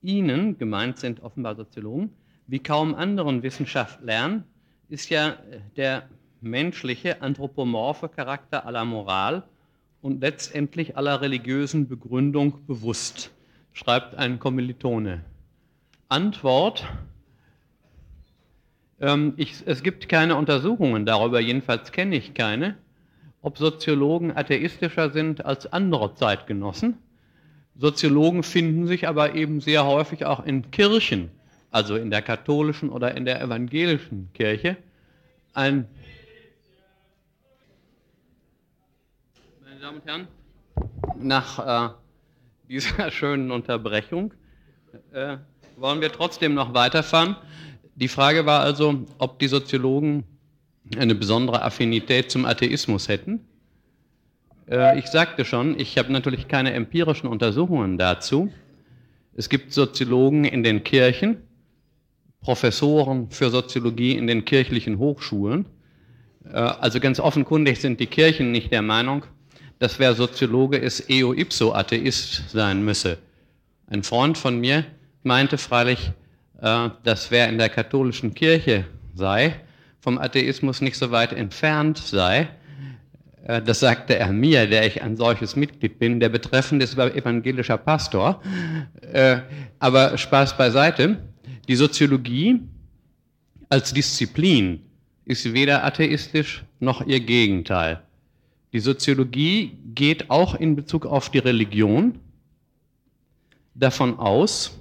Ihnen, gemeint sind offenbar Soziologen, wie kaum anderen Wissenschaftlern, ist ja der menschliche, anthropomorphe Charakter aller Moral und letztendlich aller religiösen Begründung bewusst, schreibt ein Kommilitone. Antwort, ähm, ich, es gibt keine Untersuchungen darüber, jedenfalls kenne ich keine, ob Soziologen atheistischer sind als andere Zeitgenossen. Soziologen finden sich aber eben sehr häufig auch in Kirchen, also in der katholischen oder in der evangelischen Kirche. Ein Damen und Herren, nach äh, dieser schönen Unterbrechung äh, wollen wir trotzdem noch weiterfahren. Die Frage war also, ob die Soziologen eine besondere Affinität zum Atheismus hätten. Äh, ich sagte schon, ich habe natürlich keine empirischen Untersuchungen dazu. Es gibt Soziologen in den Kirchen, Professoren für Soziologie in den kirchlichen Hochschulen. Äh, also ganz offenkundig sind die Kirchen nicht der Meinung, dass wer Soziologe ist, eo ipso Atheist sein müsse. Ein Freund von mir meinte freilich, äh, dass wer in der katholischen Kirche sei, vom Atheismus nicht so weit entfernt sei. Äh, das sagte er mir, der ich ein solches Mitglied bin. Der Betreffende ist evangelischer Pastor. Äh, aber Spaß beiseite. Die Soziologie als Disziplin ist weder atheistisch noch ihr Gegenteil. Die Soziologie geht auch in Bezug auf die Religion davon aus,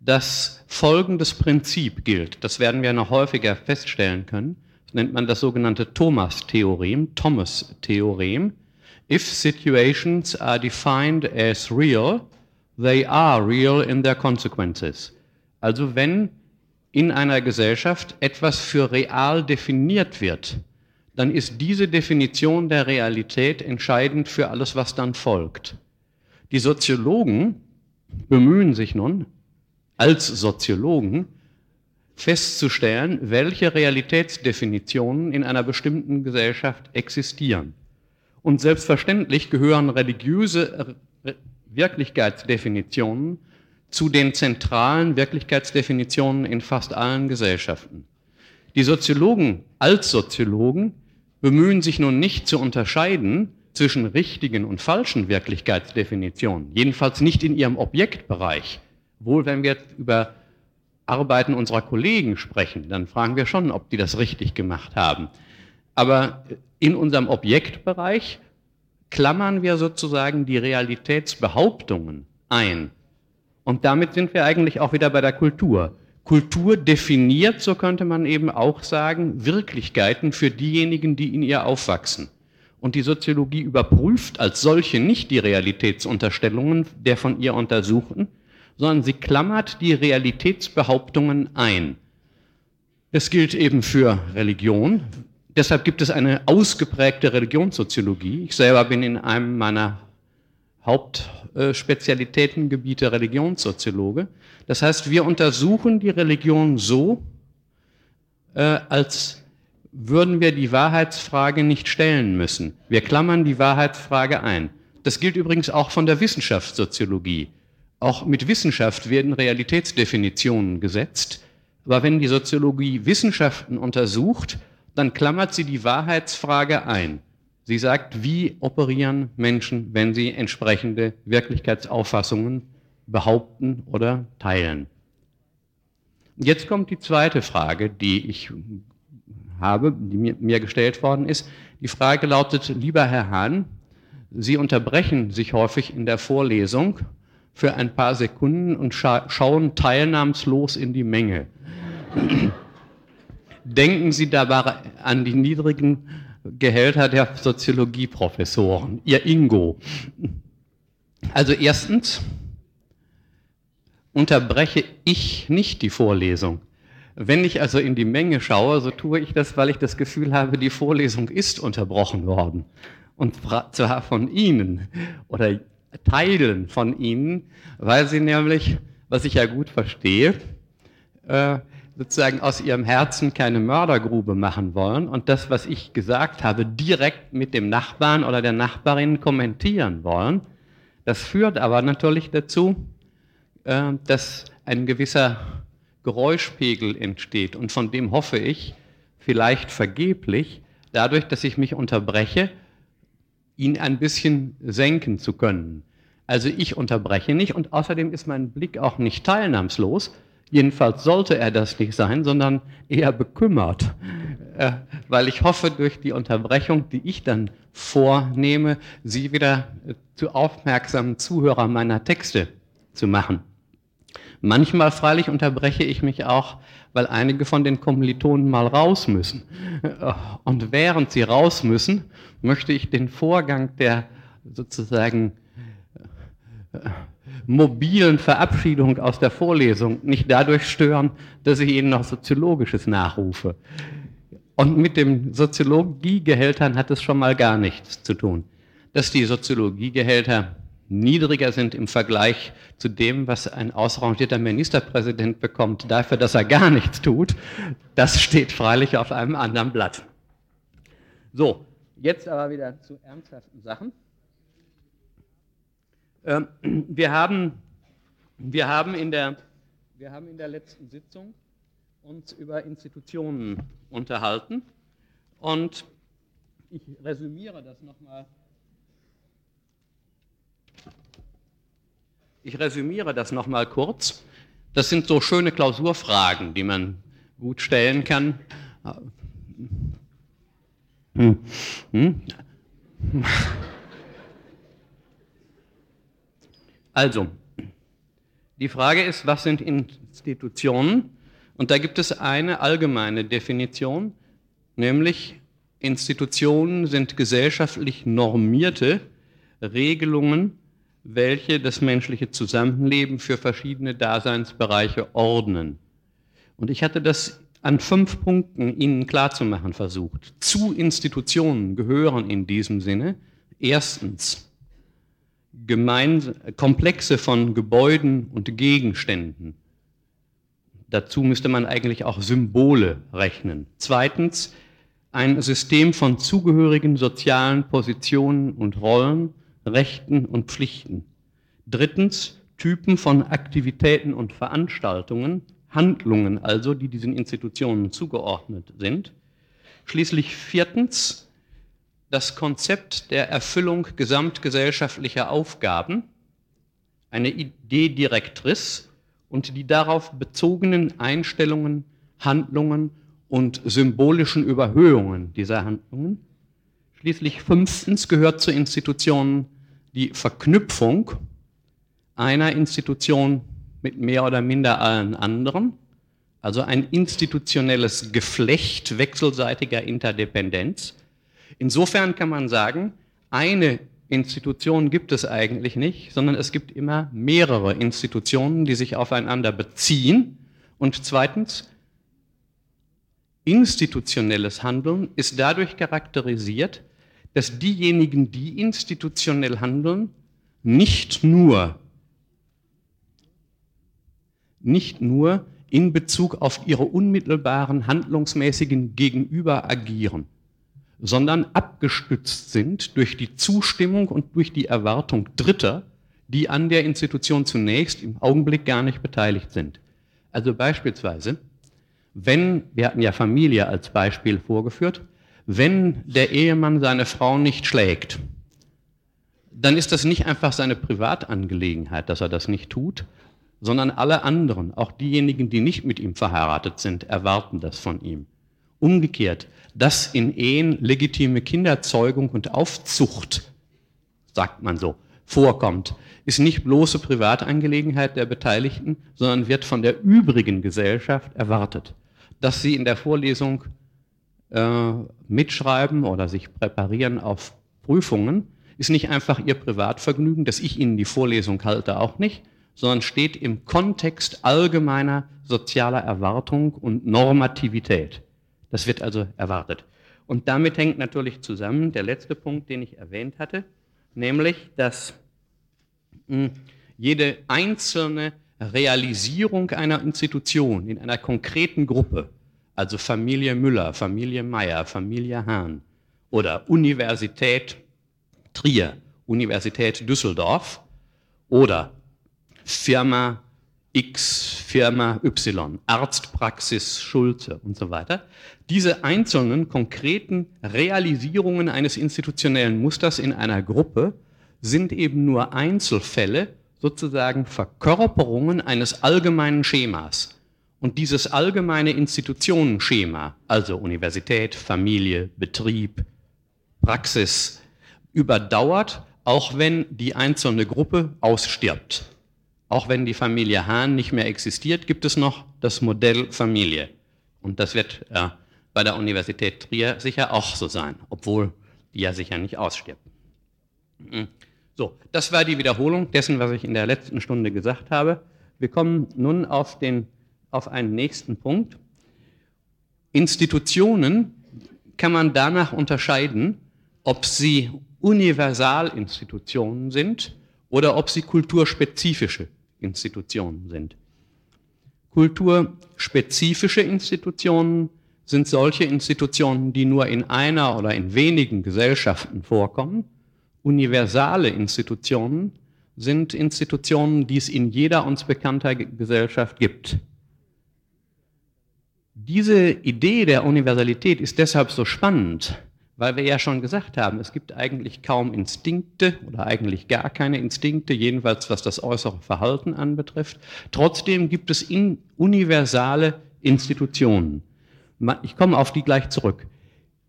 dass folgendes Prinzip gilt. Das werden wir noch häufiger feststellen können. Das nennt man das sogenannte Thomas-Theorem, Thomas-Theorem. If situations are defined as real, they are real in their consequences. Also wenn in einer Gesellschaft etwas für real definiert wird, dann ist diese Definition der Realität entscheidend für alles, was dann folgt. Die Soziologen bemühen sich nun, als Soziologen festzustellen, welche Realitätsdefinitionen in einer bestimmten Gesellschaft existieren. Und selbstverständlich gehören religiöse Wirklichkeitsdefinitionen zu den zentralen Wirklichkeitsdefinitionen in fast allen Gesellschaften. Die Soziologen als Soziologen bemühen sich nun nicht zu unterscheiden zwischen richtigen und falschen Wirklichkeitsdefinitionen, jedenfalls nicht in ihrem Objektbereich. Wohl, wenn wir über Arbeiten unserer Kollegen sprechen, dann fragen wir schon, ob die das richtig gemacht haben. Aber in unserem Objektbereich klammern wir sozusagen die Realitätsbehauptungen ein. Und damit sind wir eigentlich auch wieder bei der Kultur. Kultur definiert, so könnte man eben auch sagen, Wirklichkeiten für diejenigen, die in ihr aufwachsen. Und die Soziologie überprüft als solche nicht die Realitätsunterstellungen der von ihr Untersuchten, sondern sie klammert die Realitätsbehauptungen ein. Das gilt eben für Religion. Deshalb gibt es eine ausgeprägte Religionssoziologie. Ich selber bin in einem meiner Hauptspezialitätengebiete Religionssoziologe. Das heißt, wir untersuchen die Religion so, äh, als würden wir die Wahrheitsfrage nicht stellen müssen. Wir klammern die Wahrheitsfrage ein. Das gilt übrigens auch von der Wissenschaftssoziologie. Auch mit Wissenschaft werden Realitätsdefinitionen gesetzt. Aber wenn die Soziologie Wissenschaften untersucht, dann klammert sie die Wahrheitsfrage ein. Sie sagt, wie operieren Menschen, wenn sie entsprechende Wirklichkeitsauffassungen behaupten oder teilen. Jetzt kommt die zweite Frage, die ich habe, die mir, gestellt worden ist. Die Frage lautet, lieber Herr Hahn, Sie unterbrechen sich häufig in der Vorlesung für ein paar Sekunden und scha schauen teilnahmslos in die Menge. Denken Sie dabei an die niedrigen Gehälter der Soziologieprofessoren, Ihr Ingo. Also erstens unterbreche ich nicht die Vorlesung. Wenn ich also in die Menge schaue, so tue ich das, weil ich das Gefühl habe, die Vorlesung ist unterbrochen worden. Und zwar von Ihnen oder Teilen von Ihnen, weil Sie nämlich, was ich ja gut verstehe, äh, sozusagen aus Ihrem Herzen keine Mördergrube machen wollen und das, was ich gesagt habe, direkt mit dem Nachbarn oder der Nachbarin kommentieren wollen. Das führt aber natürlich dazu, äh, dass ein gewisser Geräuschpegel entsteht und von dem hoffe ich, vielleicht vergeblich, dadurch, dass ich mich unterbreche, ihn ein bisschen senken zu können. Also ich unterbreche nicht und außerdem ist mein Blick auch nicht teilnahmslos. Jedenfalls sollte er das nicht sein, sondern eher bekümmert, äh, weil ich hoffe, durch die Unterbrechung, die ich dann vornehme, Sie wieder zu aufmerksamen Zuhörer meiner Texte zu machen. Manchmal freilich unterbreche ich mich auch, weil einige von den Kommilitonen mal raus müssen. Und während sie raus müssen, möchte ich den Vorgang der sozusagen äh, mobilen Verabschiedung aus der Vorlesung nicht dadurch stören, dass ich ihnen noch Soziologisches nachrufe. Und mit den Soziologiegehältern hat es schon mal gar nichts zu tun. Dass die Soziologiegehälter niedriger sind im Vergleich zu dem, was ein ausrangierter Ministerpräsident bekommt, dafür, dass er gar nichts tut, das steht freilich auf einem anderen Blatt. So, jetzt aber wieder zu ernsthaften Sachen. Ähm, wir, haben, wir, haben in der, wir haben in der letzten Sitzung uns über Institutionen unterhalten und ich resümiere das nochmal Ich resümiere das nochmal kurz. Das sind so schöne Klausurfragen, die man gut stellen kann. Hm. Hm. Also, die Frage ist, was sind Institutionen? Und da gibt es eine allgemeine Definition, nämlich Institutionen sind gesellschaftlich normierte Regelungen welche das menschliche Zusammenleben für verschiedene Daseinsbereiche ordnen. Und ich hatte das an fünf Punkten Ihnen klarzumachen versucht. Zu Institutionen gehören in diesem Sinne erstens Komplexe von Gebäuden und Gegenständen. Dazu müsste man eigentlich auch Symbole rechnen. Zweitens ein System von zugehörigen sozialen Positionen und Rollen Rechten und Pflichten. Drittens Typen von Aktivitäten und Veranstaltungen, Handlungen also, die diesen Institutionen zugeordnet sind. Schließlich viertens das Konzept der Erfüllung gesamtgesellschaftlicher Aufgaben, eine Idee Direktrice und die darauf bezogenen Einstellungen, Handlungen und symbolischen Überhöhungen dieser Handlungen. Schließlich fünftens gehört zur Institution die Verknüpfung einer Institution mit mehr oder minder allen anderen, also ein institutionelles Geflecht wechselseitiger Interdependenz. Insofern kann man sagen, eine Institution gibt es eigentlich nicht, sondern es gibt immer mehrere Institutionen, die sich aufeinander beziehen. Und zweitens, institutionelles Handeln ist dadurch charakterisiert, dass diejenigen, die institutionell handeln, nicht nur, nicht nur in Bezug auf ihre unmittelbaren handlungsmäßigen Gegenüber agieren, sondern abgestützt sind durch die Zustimmung und durch die Erwartung Dritter, die an der Institution zunächst im Augenblick gar nicht beteiligt sind. Also beispielsweise, wenn, wir hatten ja Familie als Beispiel vorgeführt, wenn der Ehemann seine Frau nicht schlägt, dann ist das nicht einfach seine Privatangelegenheit, dass er das nicht tut, sondern alle anderen, auch diejenigen, die nicht mit ihm verheiratet sind, erwarten das von ihm. Umgekehrt, dass in Ehen legitime Kinderzeugung und Aufzucht, sagt man so, vorkommt, ist nicht bloße Privatangelegenheit der Beteiligten, sondern wird von der übrigen Gesellschaft erwartet. Dass sie in der Vorlesung äh, mitschreiben oder sich präparieren auf Prüfungen, ist nicht einfach ihr Privatvergnügen, dass ich Ihnen die Vorlesung halte, auch nicht, sondern steht im Kontext allgemeiner sozialer Erwartung und Normativität. Das wird also erwartet. Und damit hängt natürlich zusammen der letzte Punkt, den ich erwähnt hatte, nämlich, dass hm, jede einzelne Realisierung einer Institution in einer konkreten Gruppe, also Familie Müller, Familie Meyer, Familie Hahn oder Universität Trier, Universität Düsseldorf oder Firma X, Firma Y, Arztpraxis Schulze und so weiter. Diese einzelnen konkreten Realisierungen eines institutionellen Musters in einer Gruppe sind eben nur Einzelfälle, sozusagen Verkörperungen eines allgemeinen Schemas. Und dieses allgemeine Institutionenschema, also Universität, Familie, Betrieb, Praxis, überdauert, auch wenn die einzelne Gruppe ausstirbt. Auch wenn die Familie Hahn nicht mehr existiert, gibt es noch das Modell Familie. Und das wird äh, bei der Universität Trier sicher auch so sein, obwohl die ja sicher nicht ausstirbt. Hm. So, das war die Wiederholung dessen, was ich in der letzten Stunde gesagt habe. Wir kommen nun auf, den, auf einen nächsten Punkt. Institutionen kann man danach unterscheiden, ob sie Universalinstitutionen sind oder ob sie kulturspezifische Institutionen sind. Kulturspezifische Institutionen sind solche Institutionen, die nur in einer oder in wenigen Gesellschaften vorkommen. Universale Institutionen sind Institutionen, die es in jeder uns bekannter Gesellschaft gibt. Diese Idee der Universalität ist deshalb so spannend, weil wir ja schon gesagt haben, es gibt eigentlich kaum Instinkte oder eigentlich gar keine Instinkte, jedenfalls was das äußere Verhalten anbetrifft. Trotzdem gibt es in universale Institutionen. Ich komme auf die gleich zurück.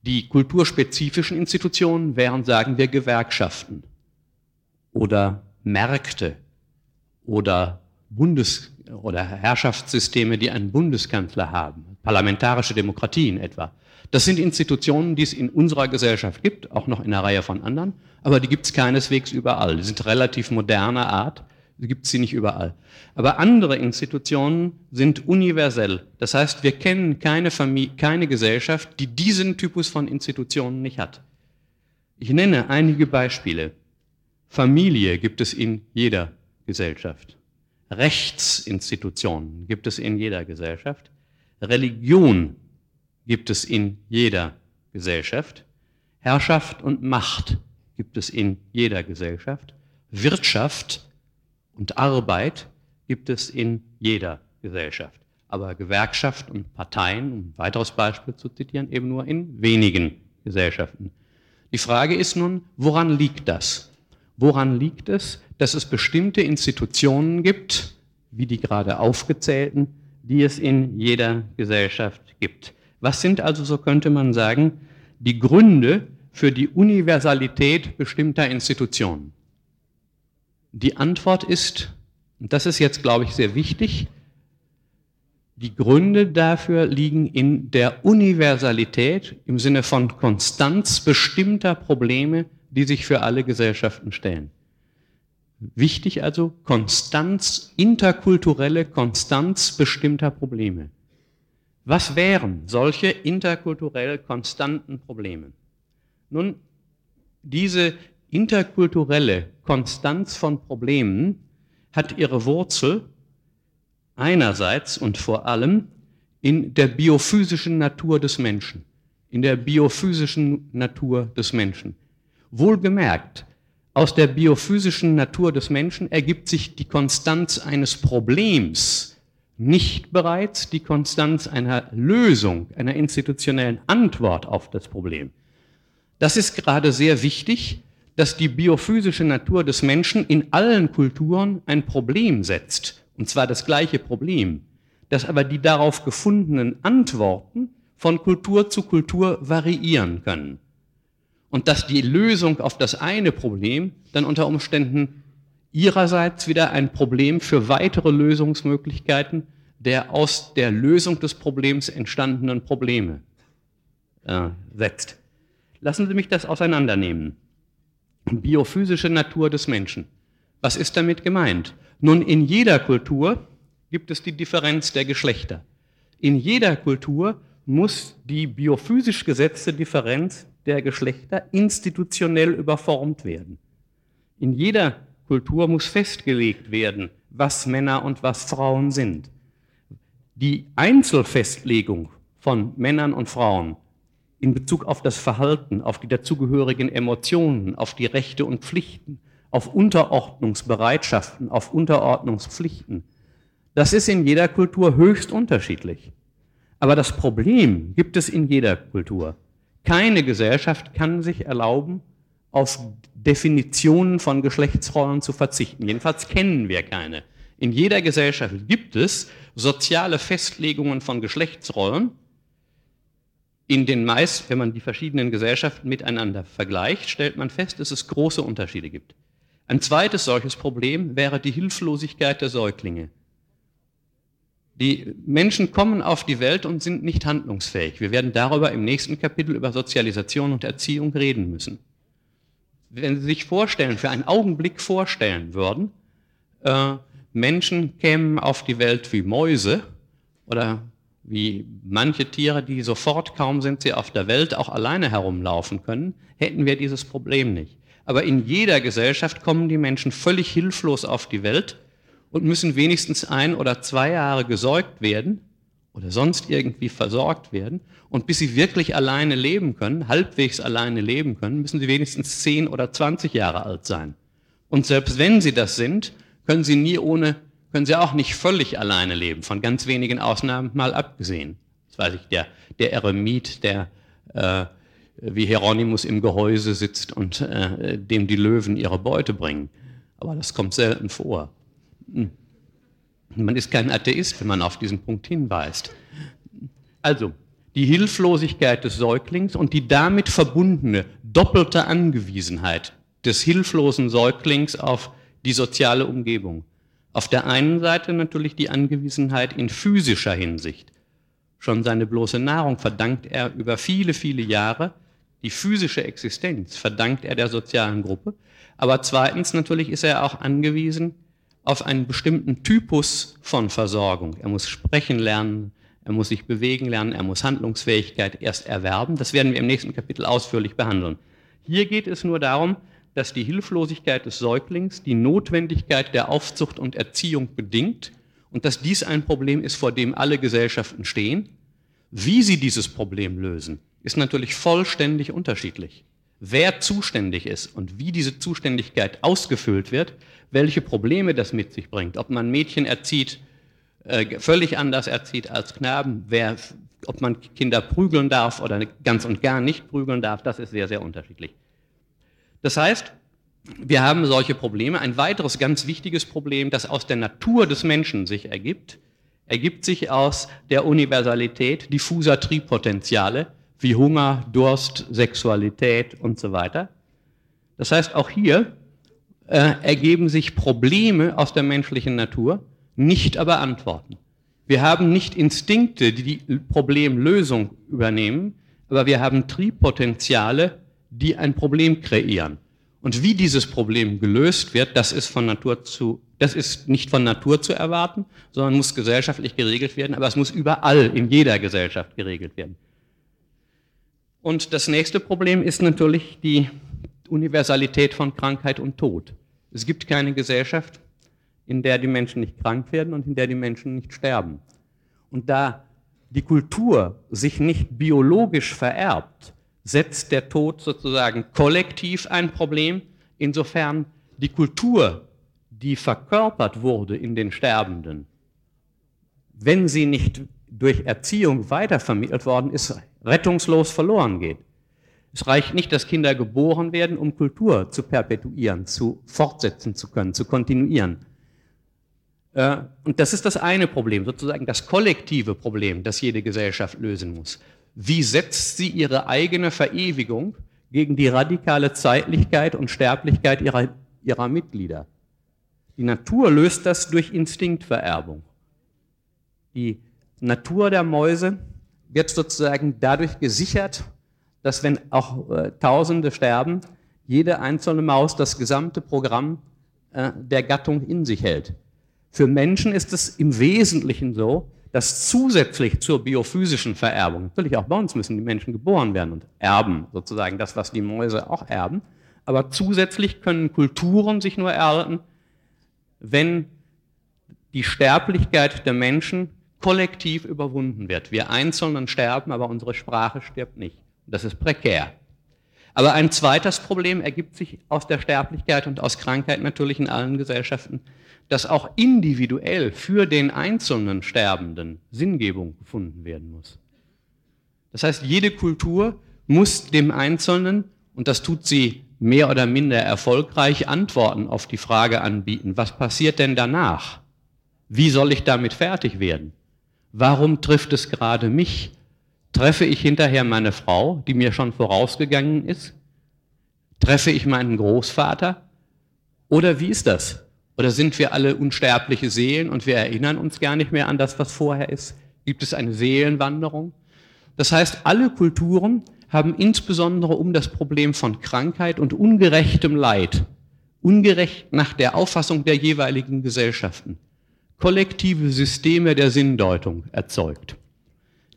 Die kulturspezifischen Institutionen wären, sagen wir, Gewerkschaften oder Märkte oder Bundes- oder Herrschaftssysteme, die einen Bundeskanzler haben, parlamentarische Demokratien etwa. Das sind Institutionen, die es in unserer Gesellschaft gibt, auch noch in einer Reihe von anderen, aber die gibt es keineswegs überall. Die sind relativ moderner Art, gibt es sie nicht überall. Aber andere Institutionen sind universell. Das heißt, wir kennen keine, Familie, keine Gesellschaft, die diesen Typus von Institutionen nicht hat. Ich nenne einige Beispiele. Familie gibt es in jeder Gesellschaft. Rechtsinstitutionen gibt es in jeder Gesellschaft. Religion gibt es in jeder Gesellschaft. Herrschaft und Macht gibt es in jeder Gesellschaft. Wirtschaft und Arbeit gibt es in jeder Gesellschaft. Aber Gewerkschaft und Parteien, um ein weiteres Beispiel zu zitieren, eben nur in wenigen Gesellschaften. Die Frage ist nun, woran liegt das? Woran liegt es, dass es bestimmte Institutionen gibt, wie die gerade aufgezählten, die es in jeder Gesellschaft gibt? Was sind also, so könnte man sagen, die Gründe für die Universalität bestimmter Institutionen? Die Antwort ist, und das ist jetzt, glaube ich, sehr wichtig, die Gründe dafür liegen in der Universalität im Sinne von Konstanz bestimmter Probleme, die sich für alle Gesellschaften stellen. Wichtig also Konstanz, interkulturelle Konstanz bestimmter Probleme. Was wären solche interkulturell konstanten Probleme? Nun, diese interkulturelle Konstanz von Problemen hat ihre Wurzel einerseits und vor allem in der biophysischen Natur des Menschen, in der biophysischen Natur des Menschen. Wohlgemerkt, aus der biophysischen Natur des Menschen ergibt sich die Konstanz eines Problems, nicht bereits die Konstanz einer Lösung, einer institutionellen Antwort auf das Problem. Das ist gerade sehr wichtig, dass die biophysische Natur des Menschen in allen Kulturen ein Problem setzt, und zwar das gleiche Problem, dass aber die darauf gefundenen Antworten von Kultur zu Kultur variieren können. und dass die Lösung auf das eine Problem dann unter Umständen ihrerseits wieder ein Problem für weitere Lösungsmöglichkeiten der aus der Lösung des Problems entstandenen Probleme äh, setzt. Lassen Sie mich das auseinandernehmen. Biophysische Natur des Menschen. Was ist damit gemeint? Nun, in jeder Kultur gibt es die Differenz der Geschlechter. In jeder Kultur muss die biophysisch gesetzte Differenz der Geschlechter institutionell überformt werden. In jeder Kultur muss festgelegt werden, was Männer und was Frauen sind. Die Einzelfestlegung von Männern und Frauen in Bezug auf das Verhalten, auf die dazugehörigen Emotionen, auf die Rechte und Pflichten, auf Unterordnungsbereitschaften, auf Unterordnungspflichten, das ist in jeder Kultur höchst unterschiedlich. Aber das Problem gibt es in jeder Kultur. Keine Gesellschaft kann sich erlauben, auf Definitionen von Geschlechtsrollen zu verzichten. Jedenfalls kennen wir keine. In jeder Gesellschaft gibt es soziale Festlegungen von Geschlechtsrollen. In den meist, wenn man die verschiedenen Gesellschaften miteinander vergleicht, stellt man fest, dass es große Unterschiede gibt. Ein zweites solches Problem wäre die Hilflosigkeit der Säuglinge. Die Menschen kommen auf die Welt und sind nicht handlungsfähig. Wir werden darüber im nächsten Kapitel über Sozialisation und Erziehung reden müssen. Wenn Sie sich vorstellen, für einen Augenblick vorstellen würden, äh, Menschen kämen auf die Welt wie Mäuse oder wie manche Tiere, die sofort kaum sind sie auf der Welt auch alleine herumlaufen können, hätten wir dieses Problem nicht. Aber in jeder Gesellschaft kommen die Menschen völlig hilflos auf die Welt und müssen wenigstens ein oder zwei Jahre gesäugt werden oder sonst irgendwie versorgt werden. Und bis sie wirklich alleine leben können, halbwegs alleine leben können, müssen sie wenigstens zehn oder zwanzig Jahre alt sein. Und selbst wenn sie das sind, können sie nie ohne, können sie auch nicht völlig alleine leben, von ganz wenigen Ausnahmen mal abgesehen. Das weiß ich, der, der Eremit, der äh, wie Hieronymus im Gehäuse sitzt und äh, dem die Löwen ihre Beute bringen. Aber das kommt selten vor. Hm. Man ist kein Atheist, wenn man auf diesen Punkt hinweist. Also, die Hilflosigkeit des Säuglings und die damit verbundene doppelte Angewiesenheit des hilflosen Säuglings auf die soziale Umgebung. Auf der einen Seite natürlich die Angewiesenheit in physischer Hinsicht. Schon seine bloße Nahrung verdankt er über viele, viele Jahre. Die physische Existenz verdankt er der sozialen Gruppe. Aber zweitens natürlich ist er auch angewiesen auf einen bestimmten Typus von Versorgung. Er muss sprechen lernen, er muss sich bewegen lernen, er muss Handlungsfähigkeit erst erwerben. Das werden wir im nächsten Kapitel ausführlich behandeln. Hier geht es nur darum, dass die Hilflosigkeit des Säuglings die Notwendigkeit der Aufzucht und Erziehung bedingt und dass dies ein Problem ist, vor dem alle Gesellschaften stehen. Wie sie dieses Problem lösen, ist natürlich vollständig unterschiedlich. Wer zuständig ist und wie diese Zuständigkeit ausgefüllt wird, welche Probleme das mit sich bringt, ob man Mädchen erzieht, äh, völlig anders erzieht als Knaben, wer, ob man Kinder prügeln darf oder ganz und gar nicht prügeln darf, das ist sehr, sehr unterschiedlich. Das heißt, wir haben solche Probleme. Ein weiteres ganz wichtiges Problem, das aus der Natur des Menschen sich ergibt, ergibt sich aus der Universalität diffuser Triebpotenziale wie Hunger, Durst, Sexualität und so weiter. Das heißt, auch hier äh, ergeben sich Probleme aus der menschlichen Natur, nicht aber Antworten. Wir haben nicht Instinkte, die die Problemlösung übernehmen, aber wir haben Triebpotenziale, die ein Problem kreieren. Und wie dieses Problem gelöst wird, das ist von Natur zu, das ist nicht von Natur zu erwarten, sondern muss gesellschaftlich geregelt werden, aber es muss überall in jeder Gesellschaft geregelt werden. Und das nächste Problem ist natürlich die Universalität von Krankheit und Tod. Es gibt keine Gesellschaft, in der die Menschen nicht krank werden und in der die Menschen nicht sterben. Und da die Kultur sich nicht biologisch vererbt, setzt der Tod sozusagen kollektiv ein Problem, insofern die Kultur, die verkörpert wurde in den Sterbenden, wenn sie nicht durch Erziehung weitervermittelt worden ist, rettungslos verloren geht. Es reicht nicht, dass Kinder geboren werden, um Kultur zu perpetuieren, zu fortsetzen zu können, zu kontinuieren. Äh, und das ist das eine Problem, sozusagen das kollektive Problem, das jede Gesellschaft lösen muss. Wie setzt sie ihre eigene Verewigung gegen die radikale Zeitlichkeit und Sterblichkeit ihrer, ihrer Mitglieder. Die Natur löst das durch Instinktvererbung. Die Natur der Mäuse wird sozusagen dadurch gesichert, dass wenn auch äh, Tausende sterben, jede einzelne Maus das gesamte Programm äh, der Gattung in sich hält. Für Menschen ist es im Wesentlichen so, dass zusätzlich zur biophysischen Vererbung, natürlich auch bei uns müssen die Menschen geboren werden und erben sozusagen das, was die Mäuse auch erben, aber zusätzlich können Kulturen sich nur erhalten, wenn die Sterblichkeit der Menschen kollektiv überwunden wird. Wir Einzelnen sterben, aber unsere Sprache stirbt nicht. Das ist prekär. Aber ein zweites Problem ergibt sich aus der Sterblichkeit und aus Krankheit natürlich in allen Gesellschaften, dass auch individuell für den einzelnen Sterbenden Sinngebung gefunden werden muss. Das heißt, jede Kultur muss dem Einzelnen, und das tut sie mehr oder minder erfolgreich, Antworten auf die Frage anbieten, was passiert denn danach? Wie soll ich damit fertig werden? Warum trifft es gerade mich? Treffe ich hinterher meine Frau, die mir schon vorausgegangen ist? Treffe ich meinen Großvater? Oder wie ist das? Oder sind wir alle unsterbliche Seelen und wir erinnern uns gar nicht mehr an das, was vorher ist? Gibt es eine Seelenwanderung? Das heißt, alle Kulturen haben insbesondere um das Problem von Krankheit und ungerechtem Leid, ungerecht nach der Auffassung der jeweiligen Gesellschaften, kollektive Systeme der Sinndeutung erzeugt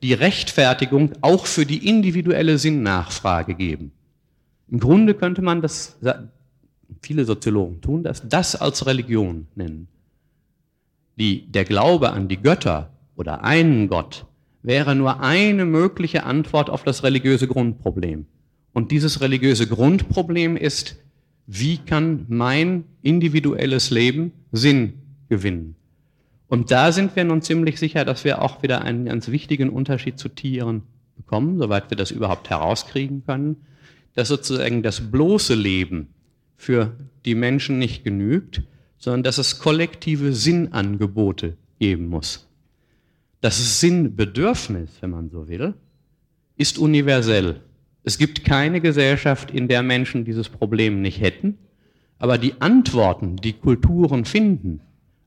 die Rechtfertigung auch für die individuelle Sinnnachfrage geben. Im Grunde könnte man das, viele Soziologen tun das, das als Religion nennen. Die, der Glaube an die Götter oder einen Gott wäre nur eine mögliche Antwort auf das religiöse Grundproblem. Und dieses religiöse Grundproblem ist, wie kann mein individuelles Leben Sinn gewinnen? Und da sind wir nun ziemlich sicher, dass wir auch wieder einen ganz wichtigen Unterschied zu Tieren bekommen, soweit wir das überhaupt herauskriegen können, dass sozusagen das bloße Leben für die Menschen nicht genügt, sondern dass es kollektive Sinnangebote geben muss. Das Sinnbedürfnis, wenn man so will, ist universell. Es gibt keine Gesellschaft, in der Menschen dieses Problem nicht hätten, aber die Antworten, die Kulturen finden,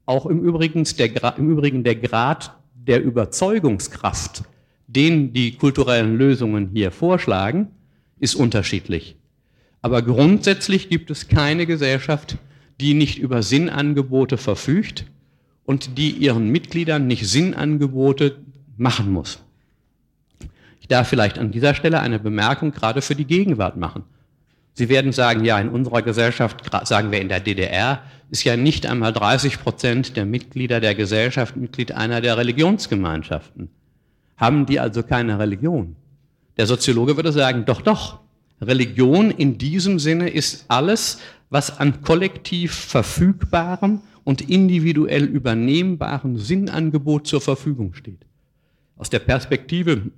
auch im Übrigen der, im Übrigen der Grad der Überzeugungskraft, den die kulturellen Lösungen hier vorschlagen, ist unterschiedlich. Aber grundsätzlich gibt es keine Gesellschaft, die nicht über Sinnangebote verfügt und die ihren Mitgliedern nicht Sinnangebote machen muss. Ich darf vielleicht an dieser Stelle eine Bemerkung gerade für die Gegenwart machen. Sie werden sagen, ja, in unserer Gesellschaft, sagen wir in der DDR, ist ja nicht einmal 30 Prozent der Mitglieder der Gesellschaft Mitglied einer der Religionsgemeinschaften. Haben die also keine Religion? Der Soziologe würde sagen, doch, doch. Religion in diesem Sinne ist alles, was an kollektiv verfügbarem und individuell übernehmbarem Sinnangebot zur Verfügung steht. Aus der Perspektive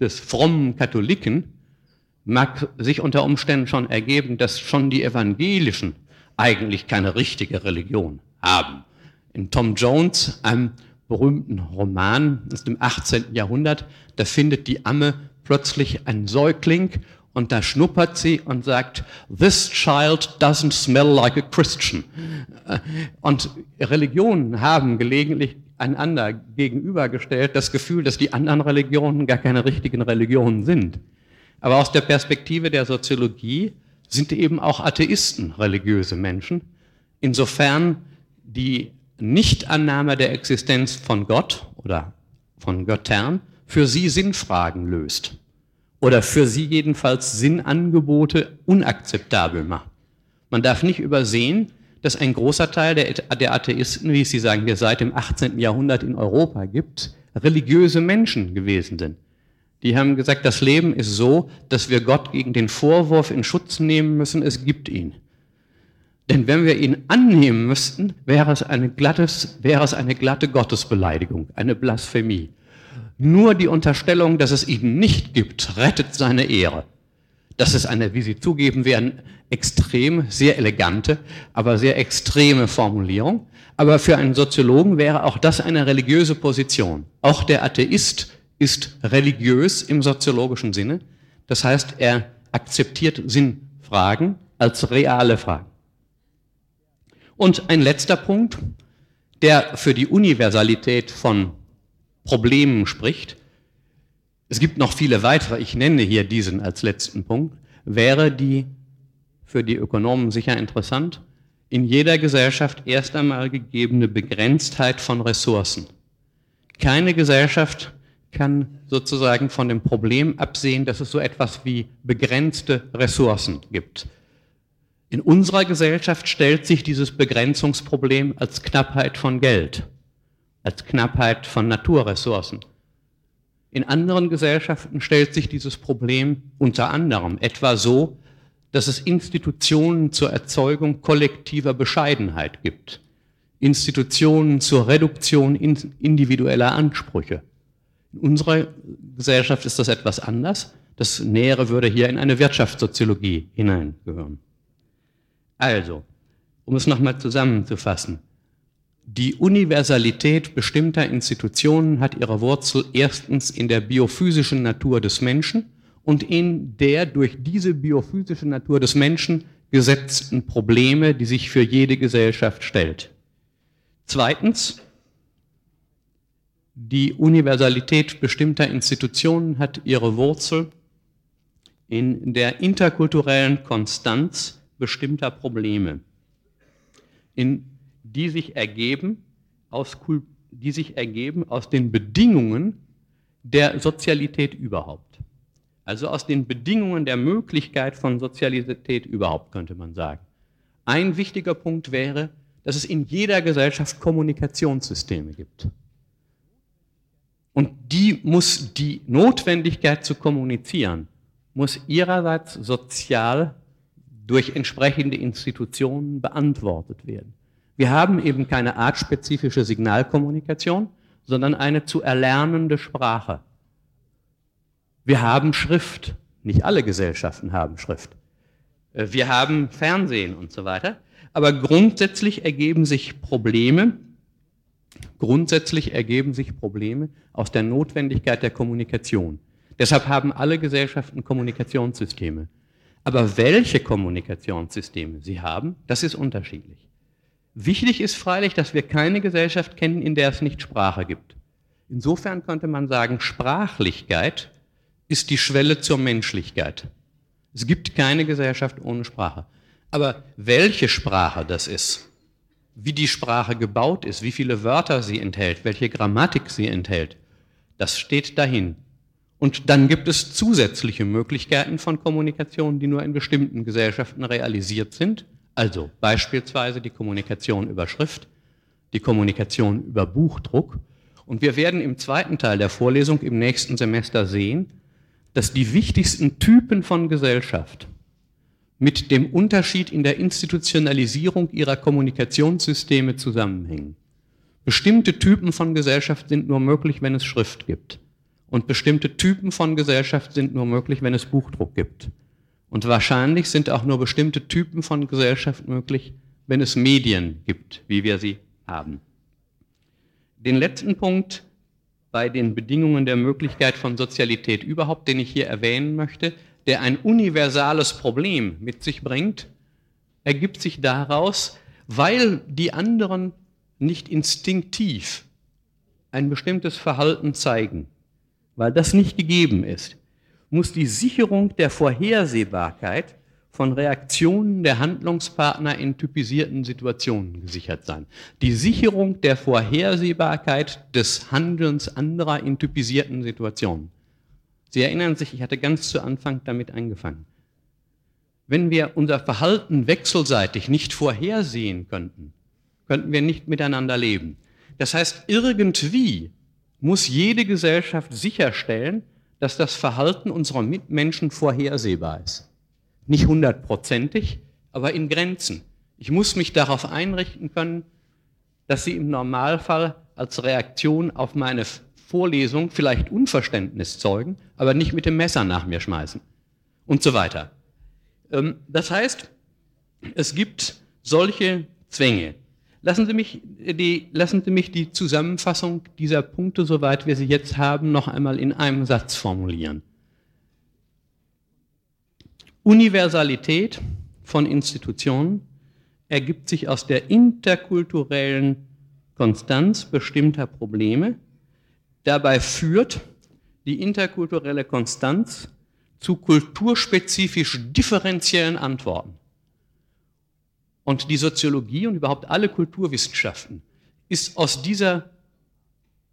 des frommen Katholiken mag sich unter Umständen schon ergeben, dass schon die Evangelischen eigentlich keine richtige Religion haben. In Tom Jones, einem berühmten Roman aus dem 18. Jahrhundert, da findet die Amme plötzlich einen Säugling und da schnuppert sie und sagt, this child doesn't smell like a Christian. Und Religionen haben gelegentlich einander gegenübergestellt das Gefühl, dass die anderen Religionen gar keine richtigen Religionen sind. Aber aus der Perspektive der Soziologie sind eben auch Atheisten religiöse Menschen, insofern die Nichtannahme der Existenz von Gott oder von Göttern für sie Sinnfragen löst oder für sie jedenfalls Sinnangebote unakzeptabel macht. Man darf nicht übersehen, dass ein großer Teil der, der Atheisten, wie Sie sagen, der seit dem 18. Jahrhundert in Europa gibt, religiöse Menschen gewesen sind. Die haben gesagt, das Leben ist so, dass wir Gott gegen den Vorwurf in Schutz nehmen müssen, es gibt ihn. Denn wenn wir ihn annehmen müssten, wäre es eine, glattes, wäre es eine glatte Gottesbeleidigung, eine Blasphemie. Nur die Unterstellung, dass es ihn nicht gibt, rettet seine Ehre. Das ist eine, wie Sie zugeben werden, extrem, sehr elegante, aber sehr extreme Formulierung. Aber für einen Soziologen wäre auch das eine religiöse Position. Auch der Atheist ist religiös im soziologischen Sinne. Das heißt, er akzeptiert Sinnfragen als reale Fragen. Und ein letzter Punkt, der für die Universalität von Problemen spricht, es gibt noch viele weitere, ich nenne hier diesen als letzten Punkt, wäre die für die Ökonomen sicher interessant, in jeder Gesellschaft erst einmal gegebene Begrenztheit von Ressourcen. Keine Gesellschaft kann sozusagen von dem Problem absehen, dass es so etwas wie begrenzte Ressourcen gibt. In unserer Gesellschaft stellt sich dieses Begrenzungsproblem als Knappheit von Geld, als Knappheit von Naturressourcen. In anderen Gesellschaften stellt sich dieses Problem unter anderem etwa so, dass es Institutionen zur Erzeugung kollektiver Bescheidenheit gibt, Institutionen zur Reduktion individueller Ansprüche. In unserer Gesellschaft ist das etwas anders. Das Nähere würde hier in eine Wirtschaftssoziologie hineingehören. Also, um es nochmal zusammenzufassen. Die Universalität bestimmter Institutionen hat ihre Wurzel erstens in der biophysischen Natur des Menschen und in der durch diese biophysische Natur des Menschen gesetzten Probleme, die sich für jede Gesellschaft stellt. Zweitens, die Universalität bestimmter Institutionen hat ihre Wurzel in der interkulturellen Konstanz bestimmter Probleme, in die sich ergeben aus, die sich ergeben aus den Bedingungen der Sozialität überhaupt. Also aus den Bedingungen der Möglichkeit von Sozialität überhaupt, könnte man sagen. Ein wichtiger Punkt wäre, dass es in jeder Gesellschaft Kommunikationssysteme gibt. Und die muss die Notwendigkeit zu kommunizieren, muss ihrerseits sozial durch entsprechende Institutionen beantwortet werden. Wir haben eben keine artspezifische Signalkommunikation, sondern eine zu erlernende Sprache. Wir haben Schrift. Nicht alle Gesellschaften haben Schrift. Äh, wir haben Fernsehen und so weiter. Aber grundsätzlich ergeben sich Probleme, grundsätzlich ergeben sich Probleme aus der Notwendigkeit der Kommunikation. Deshalb haben alle Gesellschaften Kommunikationssysteme. Aber welche Kommunikationssysteme sie haben, das ist unterschiedlich. Wichtig ist freilich, dass wir keine Gesellschaft kennen, in der es nicht Sprache gibt. Insofern könnte man sagen, Sprachlichkeit ist die Schwelle zur Menschlichkeit. Es gibt keine Gesellschaft ohne Sprache. Aber welche Sprache das ist, wie die Sprache gebaut ist, wie viele Wörter sie enthält, welche Grammatik sie enthält, das steht dahin. Und dann gibt es zusätzliche Möglichkeiten von Kommunikation, die nur in bestimmten Gesellschaften realisiert sind. Also beispielsweise die Kommunikation über Schrift, die Kommunikation über Buchdruck. Und wir werden im zweiten Teil der Vorlesung im nächsten Semester sehen, dass die wichtigsten Typen von Gesellschaft mit dem Unterschied in der Institutionalisierung ihrer Kommunikationssysteme zusammenhängen. Bestimmte Typen von Gesellschaft sind nur möglich, wenn es Schrift gibt. Und bestimmte Typen von Gesellschaft sind nur möglich, wenn es Buchdruck gibt. Und wahrscheinlich sind auch nur bestimmte Typen von Gesellschaft möglich, wenn es Medien gibt, wie wir sie haben. Den letzten Punkt bei den Bedingungen der Möglichkeit von Sozialität überhaupt, den ich hier erwähnen möchte, der ein universales Problem mit sich bringt, ergibt sich daraus, weil die anderen nicht instinktiv ein bestimmtes Verhalten zeigen, weil das nicht gegeben ist, muss die Sicherung der Vorhersehbarkeit von Reaktionen der Handlungspartner in typisierten Situationen gesichert sein. Die Sicherung der Vorhersehbarkeit des Handelns anderer in typisierten Situationen. Sie erinnern sich, ich hatte ganz zu Anfang damit angefangen. Wenn wir unser Verhalten wechselseitig nicht vorhersehen könnten, könnten wir nicht miteinander leben. Das heißt, irgendwie muss jede Gesellschaft sicherstellen, dass das Verhalten unserer Mitmenschen vorhersehbar ist. Nicht hundertprozentig, aber in Grenzen. Ich muss mich darauf einrichten können, dass sie im Normalfall als Reaktion auf meine Vorlesung vielleicht Unverständnis zeugen, aber nicht mit dem Messer nach mir schmeißen und so weiter. Ähm, das heißt, es gibt solche Zwänge. Lassen Sie mich die, lassen Sie mich die Zusammenfassung dieser Punkte, soweit wir sie jetzt haben, noch einmal in einem Satz formulieren. Universalität von Institutionen ergibt sich aus der interkulturellen Konstanz bestimmter Probleme. Dabei führt die interkulturelle Konstanz zu kulturspezifisch differenziellen Antworten. Und die Soziologie und überhaupt alle Kulturwissenschaften ist aus dieser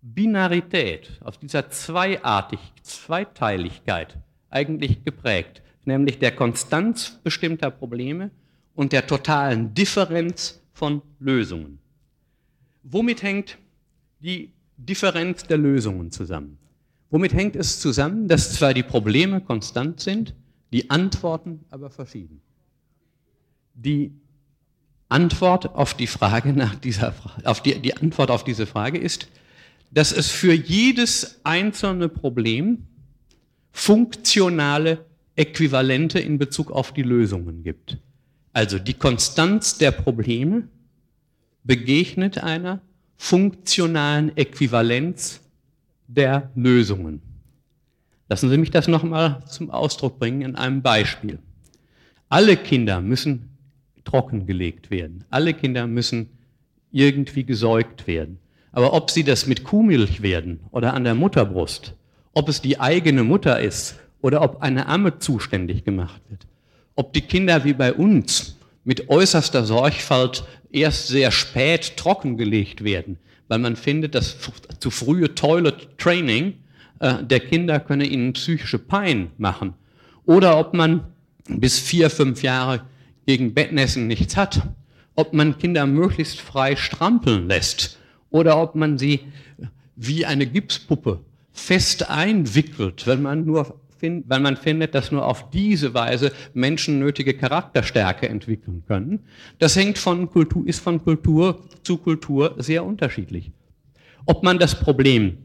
Binarität, aus dieser Zweiartig, Zweiteiligkeit eigentlich geprägt, nämlich der Konstanz bestimmter Probleme und der totalen Differenz von Lösungen. Womit hängt die Differenz der Lösungen zusammen? Womit hängt es zusammen, dass zwar die Probleme konstant sind, die Antworten aber verschieden? Die Antwort auf die Frage nach dieser, auf die, die Antwort auf diese Frage ist, dass es für jedes einzelne Problem funktionale Äquivalente in Bezug auf die Lösungen gibt. Also die Konstanz der Probleme begegnet einer funktionalen Äquivalenz der Lösungen. Lassen Sie mich das nochmal zum Ausdruck bringen in einem Beispiel. Alle Kinder müssen trockengelegt werden. Alle Kinder müssen irgendwie gesäugt werden. Aber ob sie das mit Kuhmilch werden oder an der Mutterbrust, ob es die eigene Mutter ist oder ob eine Amme zuständig gemacht wird, ob die Kinder wie bei uns mit äußerster Sorgfalt erst sehr spät trockengelegt werden, weil man findet, dass zu frühe Toilet Training äh, der Kinder könne ihnen psychische Pein machen. Oder ob man bis vier, fünf Jahre gegen Bettnässen nichts hat, ob man Kinder möglichst frei strampeln lässt oder ob man sie wie eine Gipspuppe fest einwickelt, wenn man nur find, weil man findet, dass nur auf diese Weise Menschen nötige Charakterstärke entwickeln können. Das hängt von Kultur, ist von Kultur zu Kultur sehr unterschiedlich. Ob man das Problem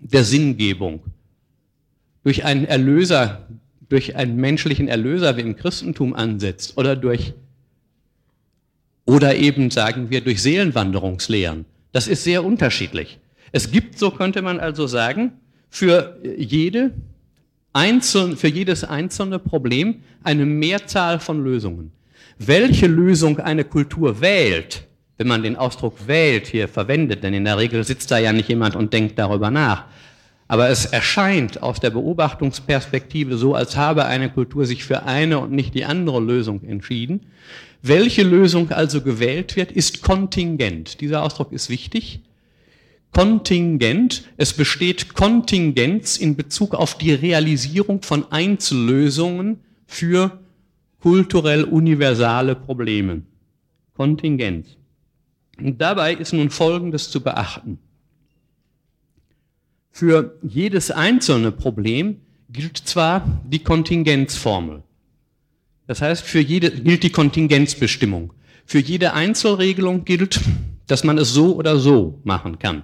der Sinngebung durch einen Erlöser, durch einen menschlichen Erlöser wie im Christentum ansetzt oder durch oder eben sagen wir durch Seelenwanderungslehren. Das ist sehr unterschiedlich. Es gibt, so könnte man also sagen, für jede einzeln, für jedes einzelne Problem eine Mehrzahl von Lösungen. Welche Lösung eine Kultur wählt, wenn man den Ausdruck wählt hier verwendet, denn in der Regel sitzt da ja nicht jemand und denkt darüber nach. Aber es erscheint aus der Beobachtungsperspektive so, als habe eine Kultur sich für eine und nicht die andere Lösung entschieden. Welche Lösung also gewählt wird, ist kontingent. Dieser Ausdruck ist wichtig. Kontingent. Es besteht Kontingenz in Bezug auf die Realisierung von Einzellösungen für kulturell universale Probleme. Kontingenz. Und dabei ist nun Folgendes zu beachten. Für jedes einzelne Problem gilt zwar die Kontingenzformel. Das heißt, für jede gilt die Kontingenzbestimmung. Für jede Einzelregelung gilt, dass man es so oder so machen kann.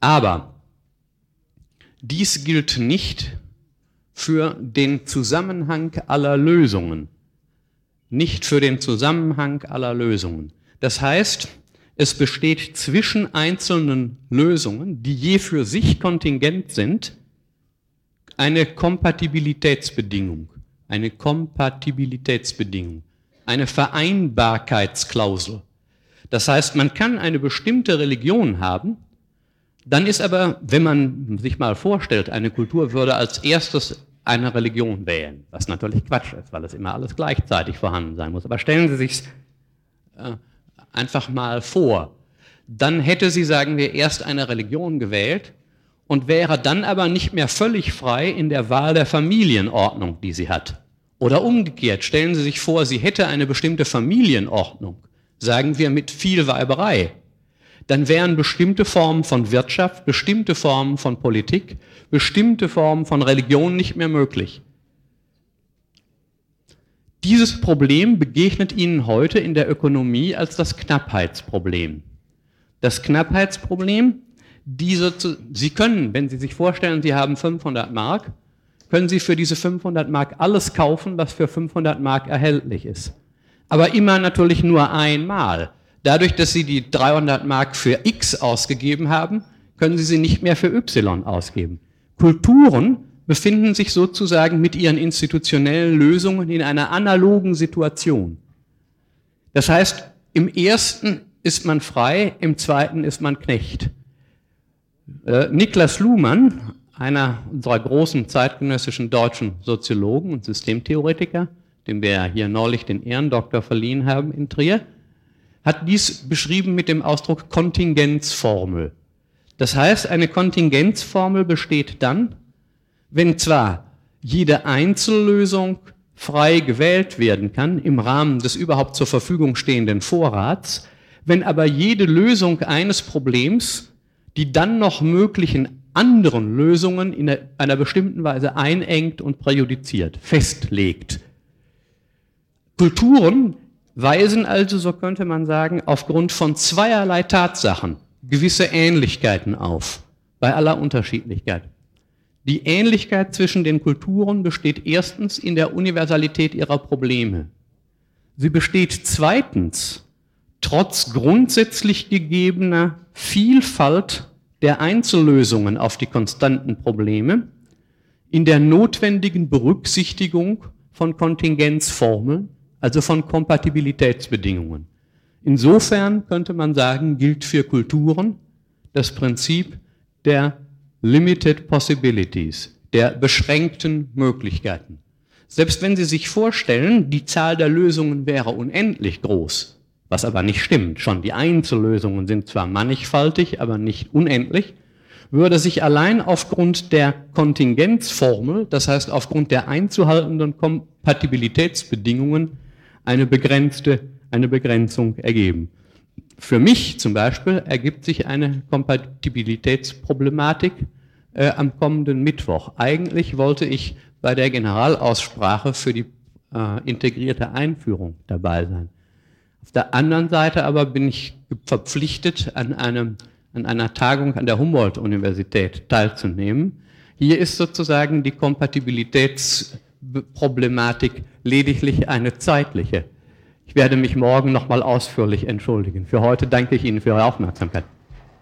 Aber dies gilt nicht für den Zusammenhang aller Lösungen. Nicht für den Zusammenhang aller Lösungen. Das heißt, es besteht zwischen einzelnen Lösungen, die je für sich kontingent sind, eine Kompatibilitätsbedingung. Eine Kompatibilitätsbedingung. Eine Vereinbarkeitsklausel. Das heißt, man kann eine bestimmte Religion haben, dann ist aber, wenn man sich mal vorstellt, eine Kultur würde als erstes eine Religion wählen, was natürlich Quatsch ist, weil es immer alles gleichzeitig vorhanden sein muss. Aber stellen Sie sich äh, einfach mal vor, dann hätte sie, sagen wir, erst eine Religion gewählt und wäre dann aber nicht mehr völlig frei in der Wahl der Familienordnung, die sie hat. Oder umgekehrt, stellen Sie sich vor, sie hätte eine bestimmte Familienordnung, sagen wir mit viel Weiberei dann wären bestimmte Formen von Wirtschaft, bestimmte Formen von Politik, bestimmte Formen von Religion nicht mehr möglich. Dieses Problem begegnet Ihnen heute in der Ökonomie als das Knappheitsproblem. Das Knappheitsproblem, diese, Sie können, wenn Sie sich vorstellen, Sie haben 500 Mark, können Sie für diese 500 Mark alles kaufen, was für 500 Mark erhältlich ist. Aber immer natürlich nur einmal. Dadurch, dass Sie die 300 Mark für X ausgegeben haben, können Sie sie nicht mehr für Y ausgeben. Kulturen befinden sich sozusagen mit ihren institutionellen Lösungen in einer analogen Situation. Das heißt, im ersten ist man frei, im zweiten ist man Knecht. Äh, Niklas Luhmann, einer unserer großen zeitgenössischen deutschen Soziologen und Systemtheoretiker, dem wir ja hier neulich den Ehrendoktor verliehen haben in Trier, hat dies beschrieben mit dem Ausdruck Kontingenzformel. Das heißt, eine Kontingenzformel besteht dann, wenn zwar jede Einzellösung frei gewählt werden kann im Rahmen des überhaupt zur Verfügung stehenden Vorrats, wenn aber jede Lösung eines Problems die dann noch möglichen anderen Lösungen in einer bestimmten Weise einengt und präjudiziert, festlegt. Kulturen weisen also, so könnte man sagen, aufgrund von zweierlei Tatsachen gewisse Ähnlichkeiten auf, bei aller Unterschiedlichkeit. Die Ähnlichkeit zwischen den Kulturen besteht erstens in der Universalität ihrer Probleme. Sie besteht zweitens trotz grundsätzlich gegebener Vielfalt der Einzellösungen auf die konstanten Probleme in der notwendigen Berücksichtigung von Kontingenzformeln, also von Kompatibilitätsbedingungen. Insofern könnte man sagen, gilt für Kulturen das Prinzip der Limited Possibilities, der beschränkten Möglichkeiten. Selbst wenn Sie sich vorstellen, die Zahl der Lösungen wäre unendlich groß, was aber nicht stimmt. Schon die Einzellösungen sind zwar mannigfaltig, aber nicht unendlich, würde sich allein aufgrund der Kontingenzformel, das heißt aufgrund der einzuhaltenden Kompatibilitätsbedingungen, eine begrenzte, eine Begrenzung ergeben. Für mich zum Beispiel ergibt sich eine Kompatibilitätsproblematik äh, am kommenden Mittwoch. Eigentlich wollte ich bei der Generalaussprache für die äh, integrierte Einführung dabei sein. Auf der anderen Seite aber bin ich verpflichtet, an, einem, an einer Tagung an der Humboldt-Universität teilzunehmen. Hier ist sozusagen die Kompatibilitätsproblematik lediglich eine zeitliche. Ich werde mich morgen nochmal ausführlich entschuldigen. Für heute danke ich Ihnen für Ihre Aufmerksamkeit.